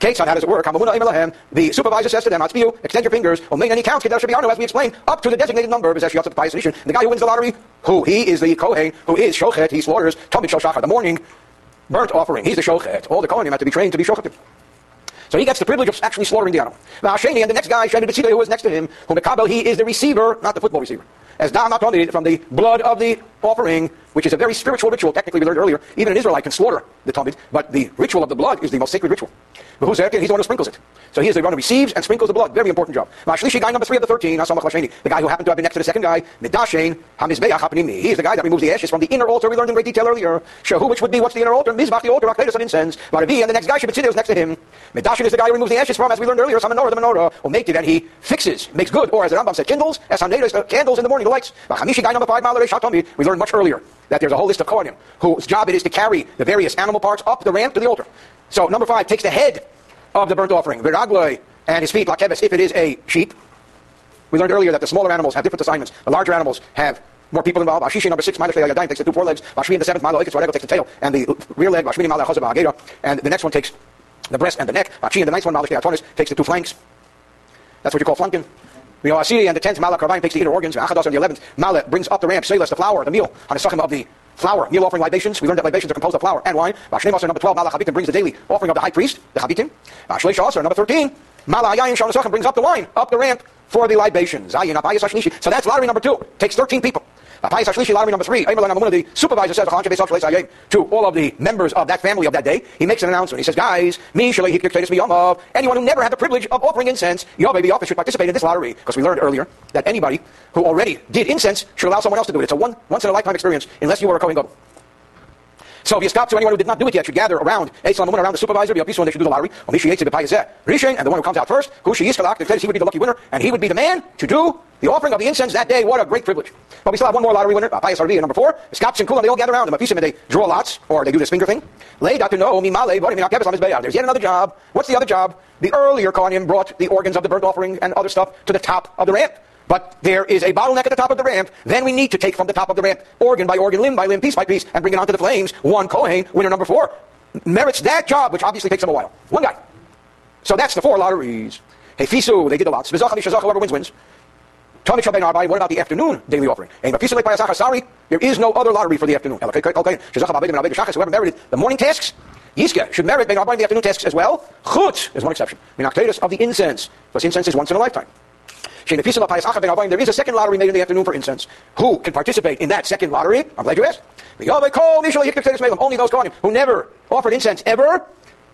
Ketzad, how does it work? The supervisor says to them, Atzbiu, extend your fingers, Omein, and he counts, Kedash Shabiyanu, as we explained, up to the designated number, Bezesh Yatzat Payas The guy who wins the lottery, who? He is the Kohen, who is Shochet, he slaughters, Tomit Shoshachar, the morning burnt offering. He's the Shochet. All the Kohanim have to be trained to be Shochet. So he gets the privilege of actually slaughtering the animal. Now Shani and the next guy, Shani B'tzideh, who is next to him, who Mekabel, he is the receiver, not the football receiver. As not from the blood of the offering, which is a very spiritual ritual. Technically, we learned earlier, even an Israelite can slaughter the Tamid, but the ritual of the blood is the most sacred ritual. But who's? He's the one who sprinkles it. So he is the one who receives and sprinkles the blood. Very important job. Shlishi, guy number three of the 13, the guy who happened to have been next to the second guy, Midashain, Hamizbeach He is the guy that removes the ashes from the inner altar we learned in great detail earlier. Shahu, which would be what's the inner altar? Mizbach, the altar, Akvedus, and incense. Varavi, and the next guy, Shabbatzideh, is next to him. Midashain is the guy who removes the ashes from, as we learned earlier, Samanora, the menorah, or make it, and he fixes, makes good, or as the Rambam said, kindles, as uh, candles in the morning, the lights. Guy number five, we learned much earlier that there's a whole list of Kohanim whose job it is to carry the various animal parts up the ramp to the altar. So number five takes the head of the burnt offering, viragloi, and his feet, lakeves, if it is a sheep. We learned earlier that the smaller animals have different assignments. The larger animals have more people involved. Ashishi number six, Malach Yadayim takes the two forelegs. Bashmi the seventh, Malach Eketz takes the tail and the rear leg. Bashmi Malach Chazabah And the next one takes the breast and the neck. Bashi and the ninth one, Malach Atonis, takes the two flanks. That's what you call flanking. The Asiri and the tenth, Malach Karvaim takes the inner organs. Achados on the eleventh, Malach brings up the ramp, Selas, the flour, the meal, on the suckum of the flour, meal offering libations. We learned that libations are composed of flour and wine. Vashnei number 12, Malach Habitim brings the daily offering of the high priest, the Habitim. Vashnei Shasar, number 13, Malach Yayin brings up the wine, up the ramp for the libations. So that's lottery number two. Takes 13 people. Number three, the supervisor says to all of the members of that family of that day, he makes an announcement. He says, guys, me, anyone who never had the privilege of offering incense, your baby office should participate in this lottery. Because we learned earlier that anybody who already did incense should allow someone else to do it. It's a one, once in a lifetime experience, unless you were a Kohen Gadol. So to anyone who did not do it yet, should gather around Eislam around the supervisor, peaceful, and they should do the lottery. Rishon, and the one who comes out first, who she is he would be the lucky winner, and he would be the man to do the offering of the incense that day. What a great privilege. But we still have one more lottery winner, Payas Arvi, number four. Scops and Kulam, they all gather around him. And they draw lots, or they do this finger thing. Lay Dr. to know, There's yet another job. What's the other job? The earlier Kohanim brought the organs of the burnt offering and other stuff to the top of the ramp but there is a bottleneck at the top of the ramp, then we need to take from the top of the ramp, organ by organ, limb by limb, piece by piece, and bring it onto the flames. One Kohen, winner number four, merits that job, which obviously takes him a while. One guy. So that's the four lotteries. Hey, Fisu, they did the lots. Whoever wins, wins. What about the afternoon daily offering? Sorry, there is no other lottery for the afternoon. Whoever merited the morning tasks, Yiska should merit the afternoon tasks as well. Chutz is one exception. Minaktetus of the incense, because incense is once in a lifetime. There is a second lottery made in the afternoon for incense. Who can participate in that second lottery? I'm glad you asked. Only those Kohanim who never offered incense ever.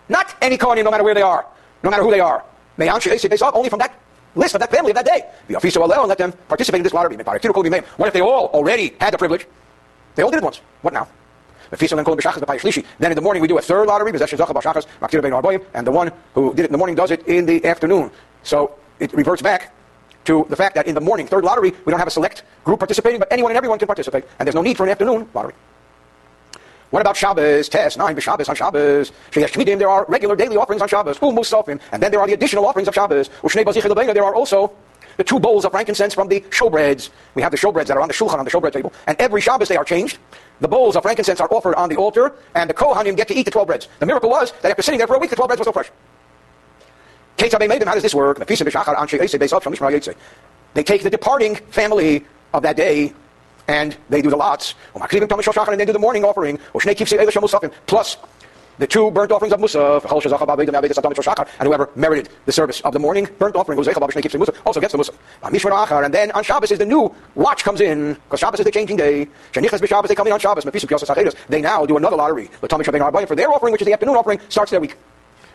Not any Kohanim, no matter where they are, no matter who they are. Only from that list of that family of that day. And let them participate in this lottery. What if they all already had the privilege? They all did it once. What now? Then in the morning we do a third lottery, and the one who did it in the morning does it in the afternoon. So it reverts back to the fact that in the morning, third lottery, we don't have a select group participating, but anyone and everyone can participate, and there's no need for an afternoon lottery. What about Shabbos? Test nine Shabbos on Shabbos. There are regular daily offerings on Shabbos. And then there are the additional offerings of Shabbos. There are also the two bowls of frankincense from the showbreads. We have the showbreads that are on the shulchan, on the showbread table, and every Shabbos they are changed. The bowls of frankincense are offered on the altar, and the Kohanim get to eat the 12 breads. The miracle was that after sitting there for a week, the 12 breads were still fresh. How does this work? They take the departing family of that day and they do the lots. And they do the morning offering. Plus the two burnt offerings of Musaf, and whoever merited the service of the morning burnt offering also gets the Musaf. And then on Shabbos is the new watch comes in, because Shabbos is the changing day. They come in on Shabbos. They now do another lottery. For their offering, which is the afternoon offering, starts their week.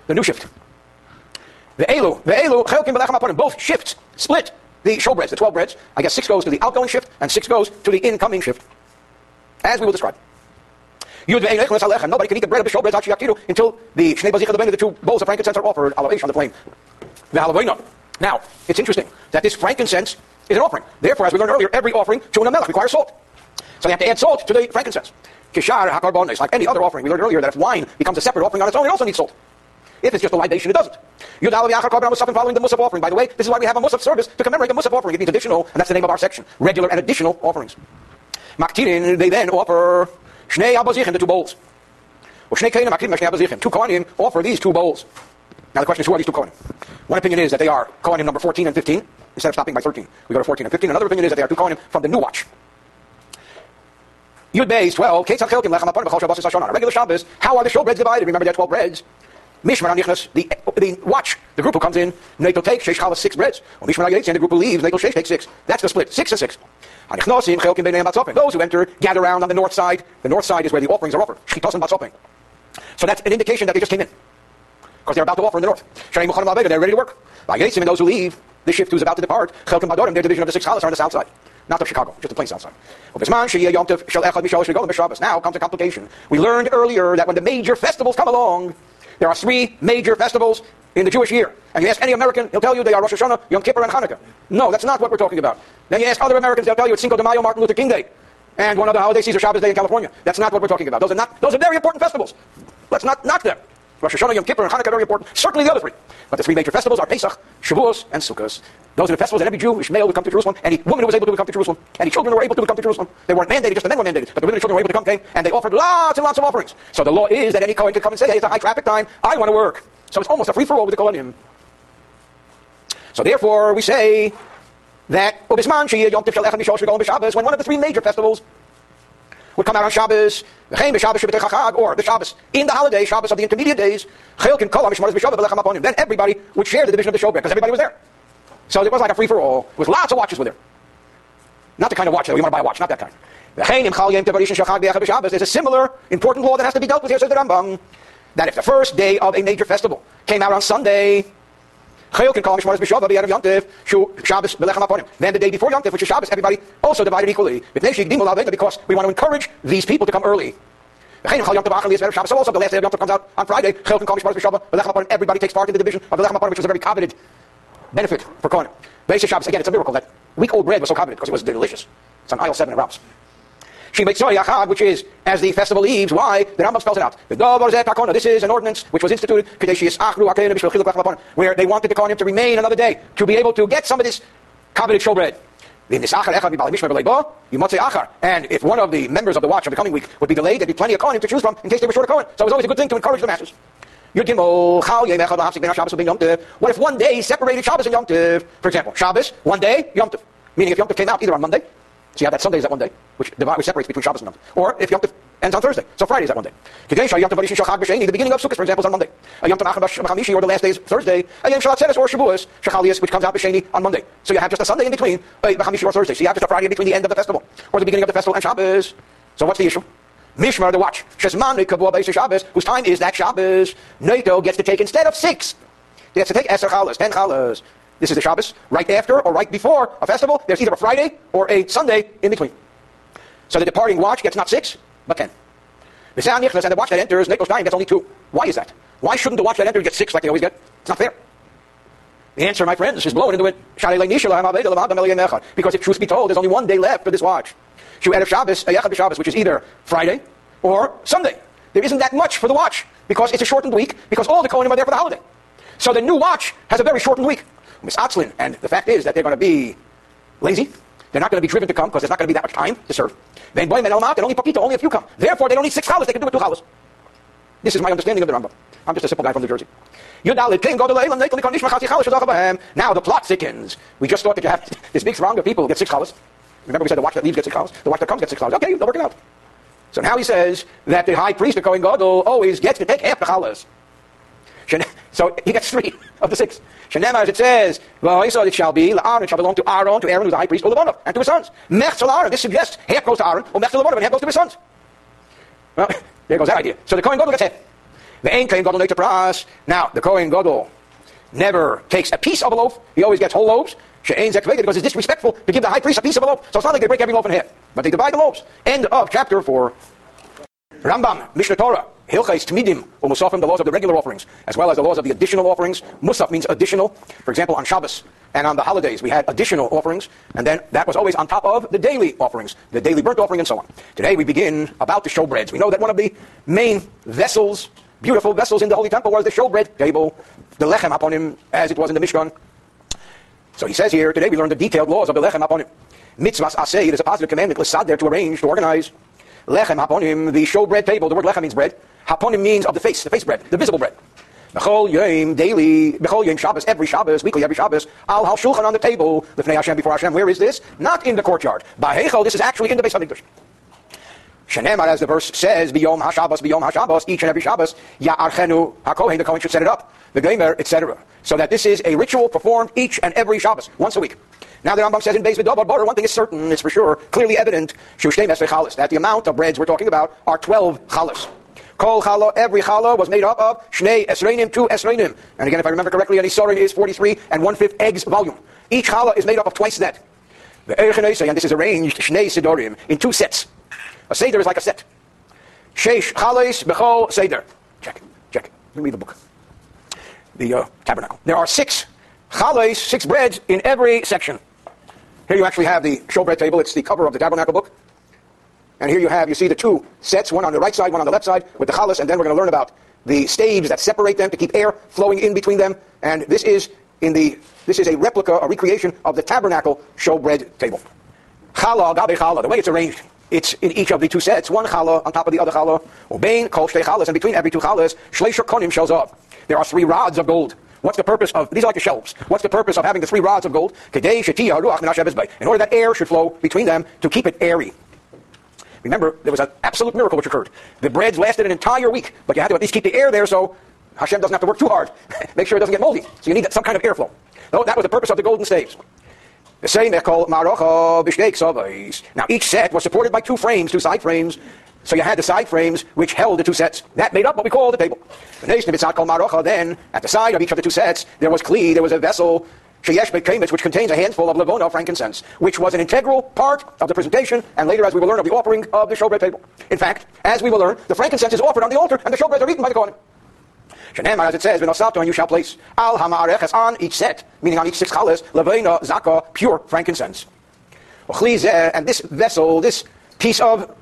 The new shift. The Elu, the Elu, both shifts split the showbreads, the 12 breads. I guess six goes to the outgoing shift and six goes to the incoming shift, as we will describe. Nobody can eat the bread of the showbreads until the Shnei Bazich the two bowls of frankincense are offered on the flame. The Halavina. Now, it's interesting that this frankincense is an offering. Therefore, as we learned earlier, every offering to an melech requires salt. So they have to add salt to the frankincense. Kishar hakarbon like any other offering. We learned earlier that if wine becomes a separate offering on its own, it also needs salt. If it's just a libation, it doesn't. Yudal Yachar Korban Musaf following the Musaf offering. By the way, this is why we have a Musaf service to commemorate the Musaf offering. It means additional, and that's the name of our section. Regular and additional offerings. Maktirin, they then offer Shnei Abazichim, the two bowls. Well, Shnei Kainim, Maktirin, Shnei Abazichim. Two Kohanim offer these two bowls. Now the question is, who are these two Kohanim? One opinion is that they are Kohanim number 14 and 15, instead of stopping by 13. We go to 14 and 15. Another opinion is that they are two Kohanim from the new watch. Yud Beis 12. Regular Shabbos. How are the showbreads divided? Remember, there are 12 breads. Mishmar Anichnas, the, the watch, the group who comes in, Neto takes Sheish Chalas six breads. Or Mishmar Agayitz, and the group who leaves, Neto Sheish takes six. That's the split, six and six. Those who enter, gather around on the north side. The north side is where the offerings are offered. So that's an indication that they just came in. Because they're about to offer in the north. They're ready to work. Agayitz, and those who leave, the shift who's about to depart, Chelkim Badorim, their division of the six Chalas are on the south side. Not of Chicago, just the plain south side. Now comes a complication. We learned earlier that when the major festivals come along, there are three major festivals in the Jewish year. And you ask any American, he'll tell you they are Rosh Hashanah, Yom Kippur, and Hanukkah. No, that's not what we're talking about. Then you ask other Americans, they'll tell you it's Cinco de Mayo, Martin Luther King Day, and one other holiday, Cesar Chavez Day in California. That's not what we're talking about. Those are not. Those are very important festivals. Let's not knock them. Rosh Hashanah, Yom Kippur, and Hanukkah are very important. Certainly the other three. But the three major festivals are Pesach, Shavuos, and Sukkot. Those are the festivals that every Jewish male would come to Jerusalem, any woman who was able to come to Jerusalem, any children who were able to come to Jerusalem. They weren't mandated, just the men were mandated. But the women and children were able to come, came, and they offered lots and lots of offerings. So the law is that any Kohen can come and say, hey, it's a high traffic time, I want to work. So it's almost a free-for-all with the Kohanim. So therefore, we say that when one of the three major festivals would come out on Shabbos, or the Shabbos in the holiday, Shabbos of the intermediate days, then everybody would share the division of the showbread because everybody was there. So it was like a free for all with lots of watches with there. Not the kind of watch that we want to buy a watch, not that kind. There's a similar important law that has to be dealt with here, says the Rambam. That if the first day of a major festival came out on Sunday, then the day before Yom which is Shabbos, everybody also divided equally. Because we want to encourage these people to come early. So also the last day of Yom comes out on Friday. Everybody takes part in the division of the Lechem which was a very coveted benefit for Kohen. Basic Shabbos, again, it's a miracle that week-old bread was so coveted because it was delicious. It's on aisle 7 in Ralph's which is as the festival eves. Why? The Rambam spells it out. This is an ordinance which was instituted where they wanted the Kohanim to remain another day to be able to get some of this coveted showbread. And if one of the members of the watch of the coming week would be delayed, there'd be plenty of Kohanim to choose from in case they were short of Kohen. So it was always a good thing to encourage the masses. What if one day separated Shabbos and Yom Tov? For example, Shabbos, one day, Yom Tov. Meaning if Yom Tov came out either on Monday so you have that Sunday is that one day, which, which separates between Shabbos and Yom Or if Yom Tov ends on Thursday, so Friday is that one day. The beginning of Sukkot, for example, is on Monday. Yom Tov or the last day is Thursday. Yom Shalat Sedes or Shavuos, Shachalias, which comes out B'Sheni on Monday. So you have just a Sunday in between, B'Chamishi or Thursday. So you have just a Friday in between the end of the festival, or the beginning of the festival and Shabbos. So what's the issue? Mishmar, the watch. Shesman, Shabbos, whose time is that Shabbos. Nato gets to take instead of six. He has to take Eser Chalas, ten Chalas. This is the Shabbos, right after or right before a festival. There's either a Friday or a Sunday in between. So the departing watch gets not six, but ten. And the watch that enters, Nekos gets only two. Why is that? Why shouldn't the watch that enters get six like they always get? It's not fair. The answer, my friends, is blowing into it. Because if truth be told, there's only one day left for this watch. Shabbos, Shabbos, which is either Friday or Sunday. There isn't that much for the watch because it's a shortened week because all the Kohanim are there for the holiday. So the new watch has a very shortened week. And the fact is that they're going to be lazy. They're not going to be driven to come because there's not going to be that much time to serve. Then boy, and only poquito, only a few come. Therefore, they don't need six challahs. They can do it two challahs. This is my understanding of the Rambam. I'm just a simple guy from New Jersey. Now the plot thickens. We just thought that you have [laughs] this big throng of people get six challahs. Remember we said the watch that leaves gets six challahs? The watch that comes gets six challahs. Okay, they'll work it out. So now he says that the high priest, the Kohen Gadol, always gets to take half the challahs. So he gets three of the six. Shenemar, as it says, Well, Isa it shall be, Aaron, it shall belong to Aaron, to Aaron, who's the high priest, Levanov, and to his sons. Mechzel Aaron, this suggests half goes to Aaron, or Mechzel Levanov, and half goes to his sons. Well, [laughs] there goes that idea. So the Kohen Gadol gets half. The Ein Kohen Gadol later pras. Now, the Kohen Gadol never takes a piece of a loaf. He always gets whole loaves. She'ain zekveda, because it's disrespectful to give the high priest a piece of a loaf. So it's not like they break every loaf in half, but they divide the loaves. End of chapter 4. Rambam, Mishneh Torah. Hilchais Tmidim, or Musafim, the laws of the regular offerings, as well as the laws of the additional offerings. Musaf means additional. For example, on Shabbos and on the holidays, we had additional offerings, and then that was always on top of the daily offerings, the daily burnt offering, and so on. Today we begin about the showbreads. We know that one of the main vessels, beautiful vessels in the Holy Temple, was the showbread table, the lechem upon him, as it was in the Mishkan. So he says here, today we learn the detailed laws of the lechem upon him. Mitzvahs asay, it is a positive commandment, l'sad there to arrange, to organize. Lechem upon him, the showbread table, the word lechem means bread. Haponim means of the face, the face bread, the visible bread. Bechol Yom, daily, Bechol Yom Shabbos, every Shabbos, weekly, every Shabbos, Al Hal Shulchan on the table, Lifnei Hashem, before Hashem. Where is this? Not in the courtyard. Bahechel, this is actually in the base of English. Shenemar, as the verse says, Biyom HaShabbos, Biyom HaShabbos, each and every Shabbos, Ya'archenu HaKohen, the Kohen should set it up, the Gamer, etc. So that this is a ritual performed each and every Shabbos, once a week. Now the Rambam says in Beis Vidor, one thing is certain, it's for sure, clearly evident, that the amount of breads we're talking about are 12 chalas. Kol challah, every challah was made up of shnei esreinim, two esreinim. And again, if I remember correctly, an isorin is 43 and one-fifth eggs volume. Each challah is made up of twice that. The and this is arranged, shnei sidorim, in two sets. A seder is like a set. Sheish chales bechol seder. Check check. Let me read the book. The uh, tabernacle. There are six chales, six breads in every section. Here you actually have the showbread table. It's the cover of the tabernacle book. And here you have, you see the two sets, one on the right side, one on the left side, with the chalas, and then we're going to learn about the staves that separate them to keep air flowing in between them. And this is in the this is a replica, a recreation of the tabernacle showbread table. Challah, gabe challah, the way it's arranged, it's in each of the two sets, one challah on top of the other challah, ubein kol shtei challahs, and between every two challahs, shleisha konim shows up. There are three rods of gold. What's the purpose of, these are like the shelves. What's the purpose of having the three rods of gold? In order that air should flow between them to keep it airy. Remember, there was an absolute miracle which occurred. The breads lasted an entire week, but you had to at least keep the air there so Hashem doesn't have to work too hard. [laughs] Make sure it doesn't get moldy. So you need some kind of airflow. So that was the purpose of the golden staves. The same they call marocha Now each set was supported by two frames, two side frames. So you had the side frames which held the two sets. That made up what we call the table. The nation of called marocha. Then at the side of each of the two sets there was kli, there was a vessel Sheyesh Bekemitz, which contains a handful of Levona, frankincense, which was an integral part of the presentation, and later, as we will learn, of the offering of the showbread table. In fact, as we will learn, the frankincense is offered on the altar, and the showbreads are eaten by the Kohen. Shenemar, as it says, V'nosavto, and you shall place al ha'ma'areches on each set, meaning on each six chales, levena zaka, pure frankincense. And this vessel, this piece of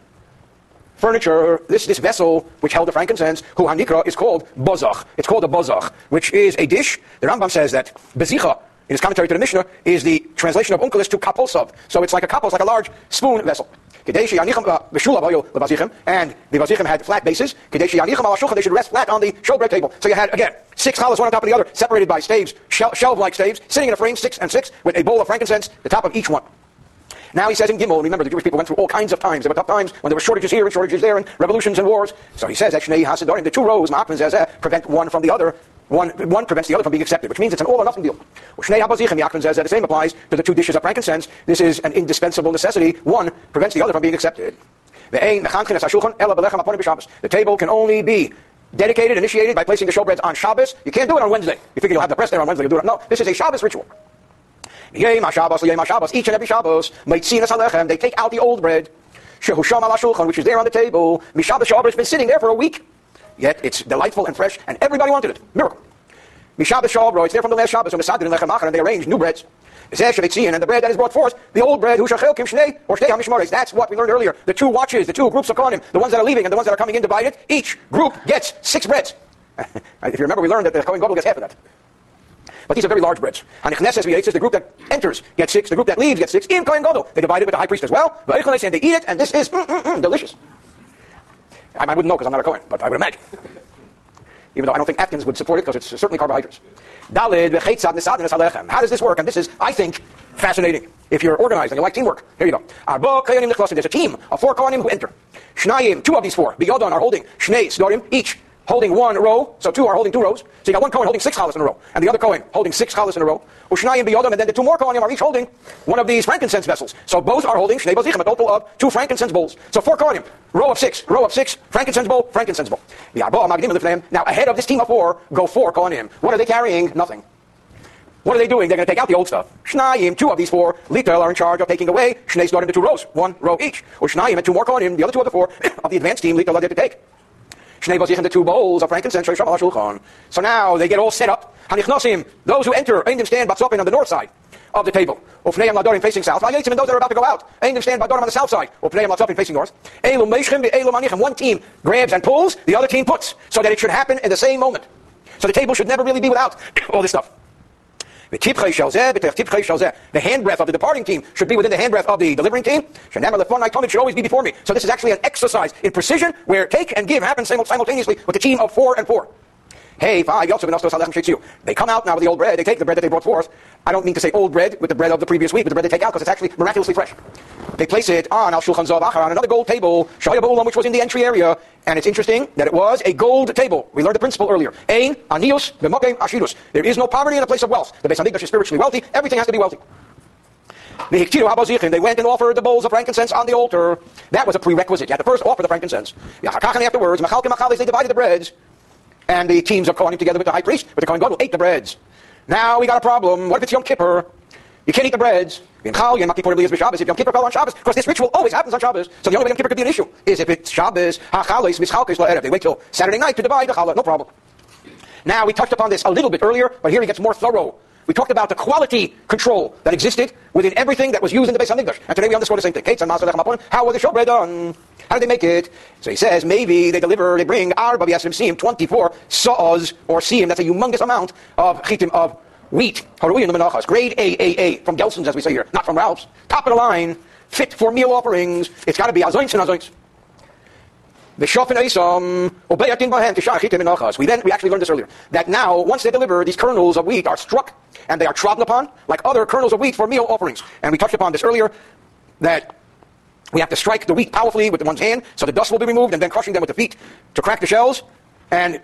furniture, this, this vessel which held the frankincense, hu hanikra, is called bozach. It's called a bozach, which is a dish. The Rambam says that bezicha, in his commentary to the Mishnah, is the translation of Onkelos to kapolsov. So it's like a kapos, like a large spoon vessel. Uh, and the vazichim had flat bases. They should rest flat on the showbread table. So you had, again, six challahs, one on top of the other, separated by staves, shelf-like staves, sitting in a frame, six and six, with a bowl of frankincense, the top of each one. Now he says in Gimel, remember the Jewish people went through all kinds of times. There were tough times when there were shortages here and shortages there and revolutions and wars. So he says, actually, the two rows, prevent one from the other one, one prevents the other from being accepted, which means it's an all or nothing deal. Yaakov says that the same applies to the two dishes of frankincense. This is an indispensable necessity. One prevents the other from being accepted. The table can only be dedicated, initiated by placing the showbreads on Shabbos. You can't do it on Wednesday. You figure you'll have the press there on Wednesday. you'll do it. No, this is a Shabbos ritual. Each and every Shabbos, they take out the old bread, which is there on the table. Mishabas has been sitting there for a week. Yet it's delightful and fresh, and everybody wanted it. Miracle. Mishabas Shalbro, it's there from the last Shabbos, and Mesadin and and they arrange new breads. And the bread that is brought forth, the old bread, who kim shnei, or shtei hamishmares. That's what we learned earlier. The two watches, the two groups of Kohanim, the ones that are leaving and the ones that are coming in it each group gets six breads. [laughs] if you remember, we learned that the Kohen Gadol gets half of that. but these are very large breads. And the group that enters gets six, the group that leaves gets six. In Kohen Gadol, they divide it with the high priest as well. And they eat it, and this is mm, mm, mm, delicious. I, I wouldn't know because I'm not a Kohen, but I would imagine. Even though I don't think Atkins would support it because it's certainly carbohydrates. How does this work? And this is, I think, fascinating. If you're organized and you like teamwork, here you go. There's a team of four Kohanim who enter. Two of these four, Biyodon are holding each holding one row, so two are holding two rows. So you got one Kohen holding six challahs in a row, and the other Kohen holding six challahs in a row. Ushnayim biyodam, and then the two more Kohanim are each holding one of these frankincense vessels. So both are holding Shnei Bazichem, a total of two frankincense bowls. So four Kohanim, row of six, row of six, frankincense bowl, frankincense bowl. Now ahead of this team of four go four Kohanim. What are they carrying? Nothing. What are they doing? They're going to take out the old stuff. Shnayim, two of these four, Litel are in charge of taking away Shnei start into two rows, one row each. Or Shnayim and two more Kohanim, the other two of the four [coughs] of the advanced team, Litel are there to take. The two bowls of frankincense, So now they get all set up. Hanichnosim, those who enter, Eindim stand Batzopin on the north side of the table. Ufneim Ladorim facing south. And those that are about to go out. Stand Badorim on the south side. Ufneim Latzopin facing north. Elum Meishchim. One team grabs and pulls, the other team puts, so that it should happen in the same moment. So the table should never really be without [coughs] all this stuff. The handbreadth of the departing team should be within the handbreadth of the delivering team. Should always be before me. So this is actually an exercise in precision where take and give happens simultaneously with the team of four and four. Hey, five, They come out now with the old bread. They take the bread that they brought forth. I don't mean to say old bread with the bread of the previous week, but the bread they take out, because it's actually miraculously fresh. They place it on Al Shulchan Zav on another gold table, which was in the entry area. And it's interesting that it was a gold table. We learned the principle earlier. Ein, anius, b'mokem, ashidus. There is no poverty in a place of wealth. The Beis Hamikdash is spiritually wealthy. Everything has to be wealthy. They went and offered the bowls of frankincense on the altar. That was a prerequisite. You had to first offer the frankincense. Afterwards, they divided the breads. And the teams are calling together with the high priest, but the Kohen Gadol ate the breads. Now we got a problem. What if it's Yom Kippur? You can't eat the breads. If Yom Kippur fell on Shabbos, because this ritual always happens on Shabbos. So the only way Yom Kippur could be an issue is if it's Shabbos, They wait till Saturday night to divide the challah. No problem. Now, we touched upon this a little bit earlier, but here he gets more thorough. We talked about the quality control that existed within everything that was used in the Beis Hamikdash. And today we underscore the same thing. How was the showbread done? How did they make it? So he says maybe they deliver, they bring arba biasim 24 saws or seam. That's a humongous amount of chitim of wheat. Grade A, A, A from Gelson's, as we say here, not from Ralph's. Top of the line, fit for meal offerings. It's got to be azoints and azoints. The shop and Aesum obey a Tinbahan to Shah Kitiminachas. We then, we actually learned this earlier, that now, once they deliver, these kernels of wheat are struck and they are trodden upon like other kernels of wheat for meal offerings. And we touched upon this earlier, that we have to strike the wheat powerfully with one's hand so the dust will be removed and then crushing them with the feet to crack the shells. And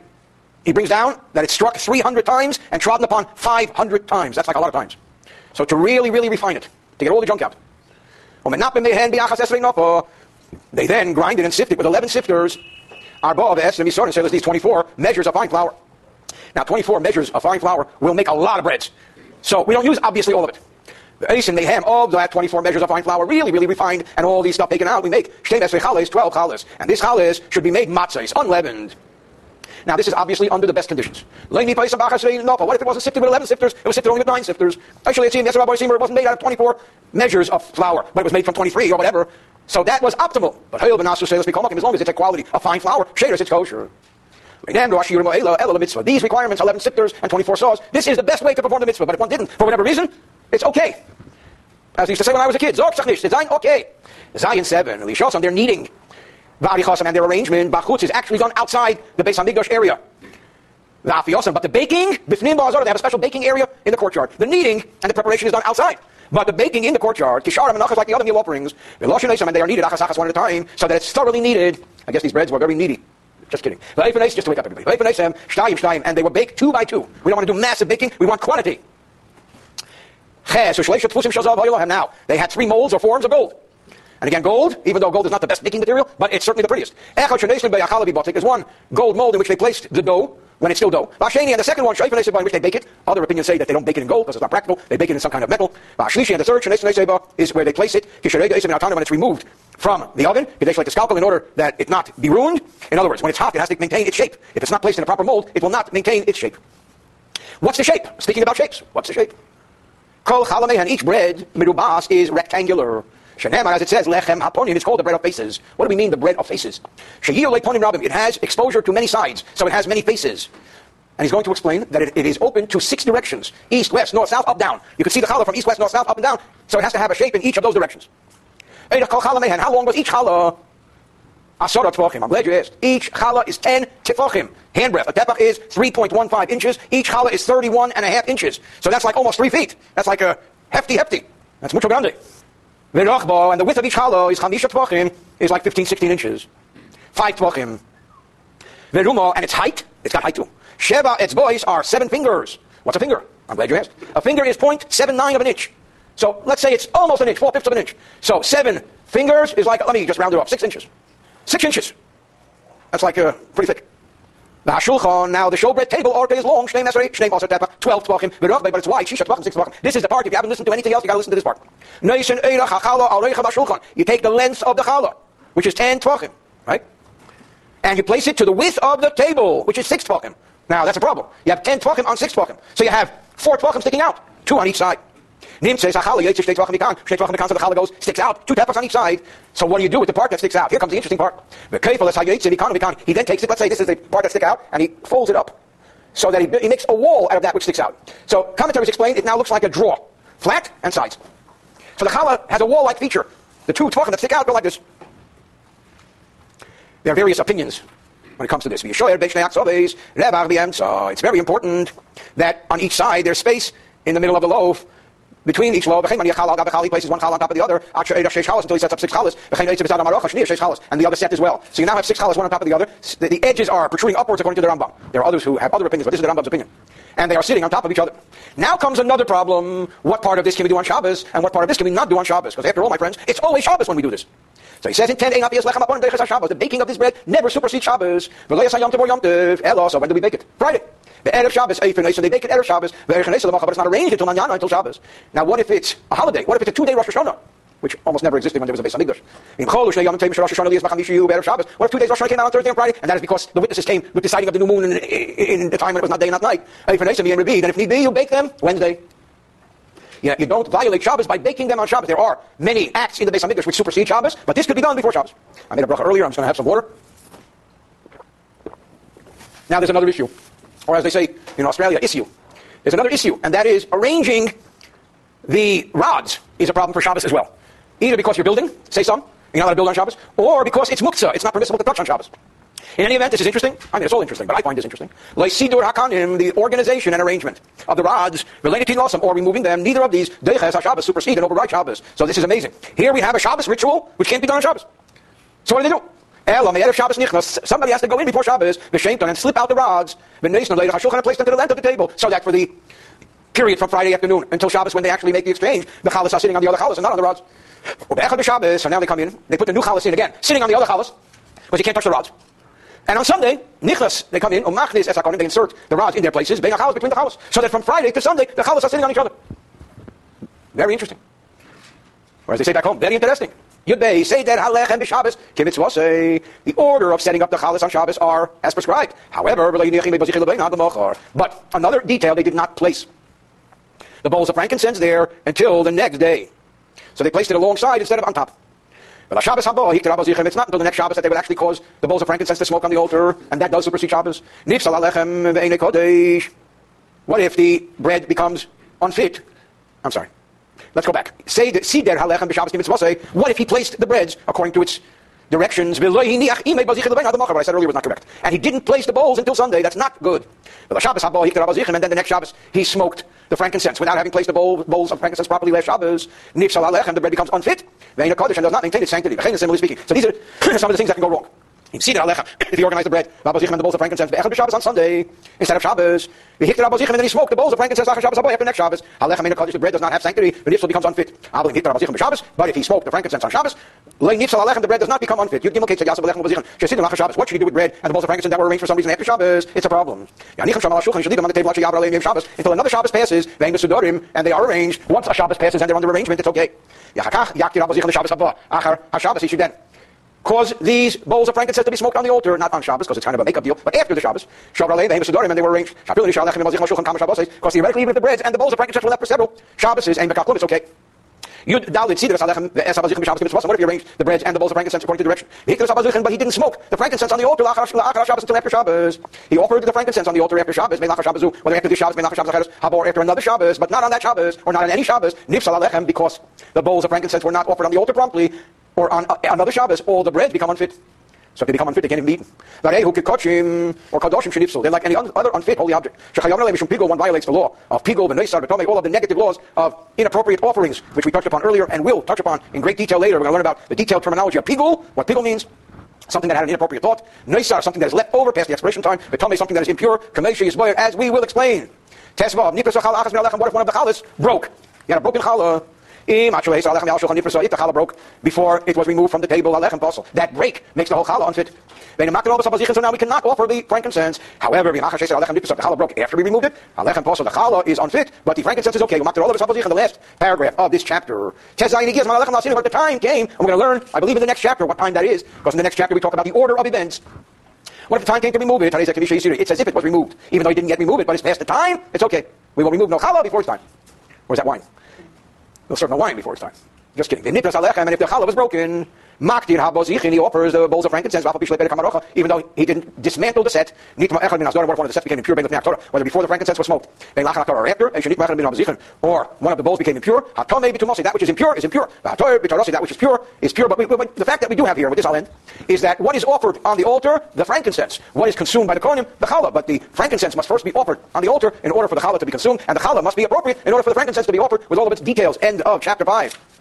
he brings down that it's struck 300 times and trodden upon 500 times. That's like a lot of times. So to really, really refine it, to get all the junk out. They then grind it and sift it with 11 sifters. Our Arba of Es, and says these 24 measures of fine flour. Now, 24 measures of fine flour will make a lot of breads. So we don't use, obviously, all of it. The ace and mayhem of that 24 measures of fine flour, really, really refined, and all these stuff taken out, we make Shtemes chales, 12 chales. And this chales should be made matzahs, unleavened. Now, this is obviously under the best conditions. What if it wasn't sifted with 11 sifters? It was sifted only with 9 sifters. Actually, it seems, yes, Rabbi Seymour, it wasn't made out of 24 measures of flour, but it was made from 23 or whatever. So that was optimal. But as long as it's a quality of fine flour, shaders, it's kosher. These requirements, 11 sifters and 24 saws, this is the best way to perform the mitzvah. But if one didn't, for whatever reason, it's okay. As I used to say when I was a kid, Zork Zayin, okay. Zion 7, Lishosam, they're kneading. V'arichosam, and their arrangement, Bachutz, is actually done outside the Beis Hamikdash area. But the baking, they have a special baking area in the courtyard. The kneading and the preparation is done outside. But the baking in the courtyard, kisharim and like the other meal offerings, and they are needed achas achas one at a time, so that it's thoroughly needed. I guess these breads were very needy. Just kidding. Just to wake up everybody. And they were baked two by two. We don't want to do massive baking. We want quantity. Now, they had three molds or forms of gold. And again, gold, even though gold is not the best baking material, but it's certainly the prettiest. is one gold mold in which they placed the dough when it's still dough. Vasheni, and the second one, Shaifa Neseba, in which they bake it. Other opinions say that they don't bake it in gold because it's not practical. They bake it in some kind of metal. Vashlishi, and the third, Shanes Neseba, is where they place it. When it's removed from the oven, takes like a scalpel in order that it not be ruined. In other words, when it's hot, it has to maintain its shape. If it's not placed in a proper mold, it will not maintain its shape. What's the shape? Speaking about shapes, what's the shape? Kol and each bread, midubas, is rectangular. Shenemar, as it says, lechem haponim, it's called the bread of faces. What do we mean, the bread of faces? It has exposure to many sides, so it has many faces. And he's going to explain that it, it is open to six directions. East, west, north, south, up, down. You can see the challah from east, west, north, south, up, and down. So it has to have a shape in each of those directions. How long was each challah? Asara tefachim. I'm glad you asked. Each challah is 10 tefachim. Handbreadth. A tefach is 3.15 inches. Each challah is 31 and a half inches. So that's like almost three feet. That's like a hefty, hefty. That's mucho grande. V'rachba, and the width of each challah is chamisha tefachim, is like 15, 16 inches. Five tefachim. Veruma, and its height, it's got height too. Sheva, its voice are seven fingers. What's a finger? I'm glad you asked. A finger is 0.79 of an inch. So let's say it's almost an inch, four fifths of an inch. So seven fingers is like, let me just round it off, six inches. Six inches. That's like uh, pretty thick. The hashulchan, now the showbread table, orke is long, shnei mesrei, shnei maser tepa, 12 tvachim, but it's wide, shisha tvachim, 6 tvachim. This is the part, if you haven't listened to anything else, you gotta listen to this part. Neishen eira chachala al reicha hashulchan. You take the length of the challah, which is 10 tvachim, right? And you place it to the width of the table, which is 6 tvachim. Now, that's a problem. You have 10 tvachim on 6 tvachim. So you have 4 tvachim sticking out, 2 on each side. Nim says, Achala, Yitzhak, Shtei Tvachim Mikan. Shtei Mikan, so the challah goes, sticks out. Two tefachs on each side. So what do you do with the part that sticks out? Here comes the interesting part. He then takes it, let's say this is the part that sticks out, and he folds it up. So that he, he makes a wall out of that which sticks out. So commentaries explain it now looks like a draw. Flat and sides. So the challah has a wall-like feature. The two tvachim that stick out go like this. There are various opinions when it comes to this. It's very important that on each side there's space in the middle of the loaf between each loaf, he places one chal on top of the other, until he sets up six chalas, and the other set as well. So you now have six chalas, one on top of the other. The, the, edges are protruding upwards according to the Rambam. There are others who have other opinions, but this is the Rambam's opinion. And they are sitting on top of each other. Now comes another problem. What part of this can we do on Shabbos, and what part of this can we not do on Shabbos? Because after all, my friends, it's always Shabbos when we do this. So he says in 10 The baking of this bread never supersedes Shabbos. So when do we bake it? Friday. The Erev Shabbos, so they make it Erev Shabbos, but it's not arranged until Manana, until Shabbos. Now what if it's a holiday? What if it's a two-day Rosh Hashanah? Which almost never existed when there was a Beis Hamikdash. What if two days Rosh Hashanah came out on Thursday and Friday, and that is because the witnesses came with the sighting of the new moon in, in, the time when it was not day and not night. And if need be, you bake them Wednesday. You, you don't violate Shabbos by baking them on Shabbos. There are many acts in the Beis Hamikdash which supersede Shabbos, but this could be done before Shabbos. I made a bracha earlier. I'm just going to have some water. Now there's another issue or as they say in Australia, issue. There's another issue, and that is arranging the rods is a problem for Shabbos as well. Either because you're building, say some, you're not allowed to build on Shabbos, or because it's muktzah, it's not permissible to touch on Shabbos. In any event, this is interesting. I mean, it's all interesting, but I find this interesting. Sidur Hakanim, the organization and arrangement of the rods related to Nosam, or removing them, neither of these, Deiches HaShabbos, supersede and override Shabbos. So this is amazing. Here we have a Shabbos ritual, which can't be done on Shabbos. So what do they do? Somebody has to go in before Shabbos, and slip out the rods, and place them to the length of the table, so that for the period from Friday afternoon until Shabbos when they actually make the exchange, the chalas are sitting on the other chalas and not on the rods. So now they come in, they put the new chalas in again, sitting on the other chalas, because you can't touch the rods. And on Sunday, nichnas, they come in, umachnis esakonim, they insert the rods in their places, being a chalas between the chalas. So that from Friday to Sunday, the chalas are sitting on each other. Very interesting. Or as they say back home, very interesting. Yudbei, say that Halechem b'Shabbos, kivitzvosei. The order of setting up the chalas on Shabbos are as prescribed. However, but another detail they did not place. The bowls of frankincense there until the next day. So they placed it alongside instead of on top. It's not until the next Shabbos that they would actually cause the bowls of frankincense to smoke on the altar, and that does supersede Shabbos. What if the bread becomes unfit? I'm sorry. Let's go back. Say that Sider Halechem b'Shabbos Mitzvah. What if he placed the breads according to its directions? What I said earlier was not correct. And he didn't place the bowls until Sunday. That's not good. But and then the next Shabbos, he smoked the frankincense without having placed the bowl, bowls of frankincense properly last Shabbos. And the bread becomes unfit. And does not maintain its sanctity. Similarly speaking. So these are [clears throat] some of the things that can go wrong. The alecha. If he organized the bread, Habazichim and the bowls of frankincense, Be'echad Shabbos on Sunday instead of Shabbos. He hit Habazichim and then he smoked the bowls of frankincense after Shabbos after next Shabbos. Alecha mean the bread does not have sanctity, but if becomes unfit. Abel hit Habazichim Shabbos, but if he smoked the frankincense on Shabbos, Lei Nifsal Alechem the bread does not become unfit. Yud Gimel Kate Yasab Alechem Habazichim. Shesidin Lacha Shabbos. What should he do with bread and the bowls of frankincense that were arranged for some reason after Shabbos? It's a problem. Yanichem Shamal Shulchan should leave on the table Shabbos Shabbos until another Shabbos passes. Vein Sudorim and they are arranged. Once a Shabbos passes and they're under arrangement, it's okay. Yachakach Yakti Habazichim the Shabbos Haba. Achar HaShabbos he should then cause these bowls of frankincense to be smoked on the altar, not on Shabbos, because it's kind of a makeup deal, but after the Shabbos. And they were arranged. Because theoretically, even if the breads and the bowls of frankincense were left for several Shabbos, and it's okay. Yud Dalit Sidras Alechem Ve'es Habazichim B'Shabbos K'Mitzvah. What if you arranged the bread and the bowls of frankincense according to direction? Hikras Habazichim, but he didn't smoke the frankincense on the altar La'achar Shabbos until after Shabbos. He offered the frankincense on the altar after Shabbos, Me'lachar Shabbos, whether after the Shabbos, Me'lachar Shabbos Acheres, Habor after another Shabbos, but not on that Shabbos, or not on any Shabbos, Nifsal Alechem, because the bowls of frankincense were not offered on the altar promptly, or on uh, another Shabbos, all the breads become unfit. So they become unfit, they can't even be eaten. Or kadoshim shenipsul. They're like any other unfit holy object. Shechayam mishum pigul, one violates the law of pigul, b'neisar, b'tomei, all of the negative laws of inappropriate offerings, which we touched upon earlier and will touch upon in great detail later. We're going to learn about the detailed terminology of pigo, what pigo means, something that had an inappropriate thought. Neisar, something that is left over past the expiration time. B'tomei, something that is impure. Kamesha is as we will explain. Tesvav, nipras achal achas what if one of the chalas broke? You had a broken challah. Before it was removed from the table, that break makes the whole challah unfit. So now we cannot offer the frankincense. However, the challah broke after we removed it. The challah is unfit, but the frankincense is okay. The last paragraph of this chapter. The time came, and we're going to learn, I believe in the next chapter, what time that is, because in the next chapter we talk about the order of events. What if the time came to remove it? It's as if it was removed. Even though he didn't get removed it, but it's past the time, it's okay. We will remove no challah before it's time. Or is that wine? We'll serve no wine before it's time. Just kidding. And if the challah was broken, Maktir habozichin, he offers eh, the bowls of frankincense, even though he didn't dismantle the set. Nitma echad min if one of the sets became impure, whether before the frankincense was smoked, or after, or one of the bowls became impure, that which is impure is impure. That which is pure is pure. But, we, but the fact that we do have here, with this I'll end, is that what is offered on the altar, the frankincense. What is consumed by the kohanim, the challah. But the frankincense must first be offered on the altar in order for the challah to be consumed, and the challah must be appropriate in order for the frankincense to be offered with all of its details. End of chapter 5.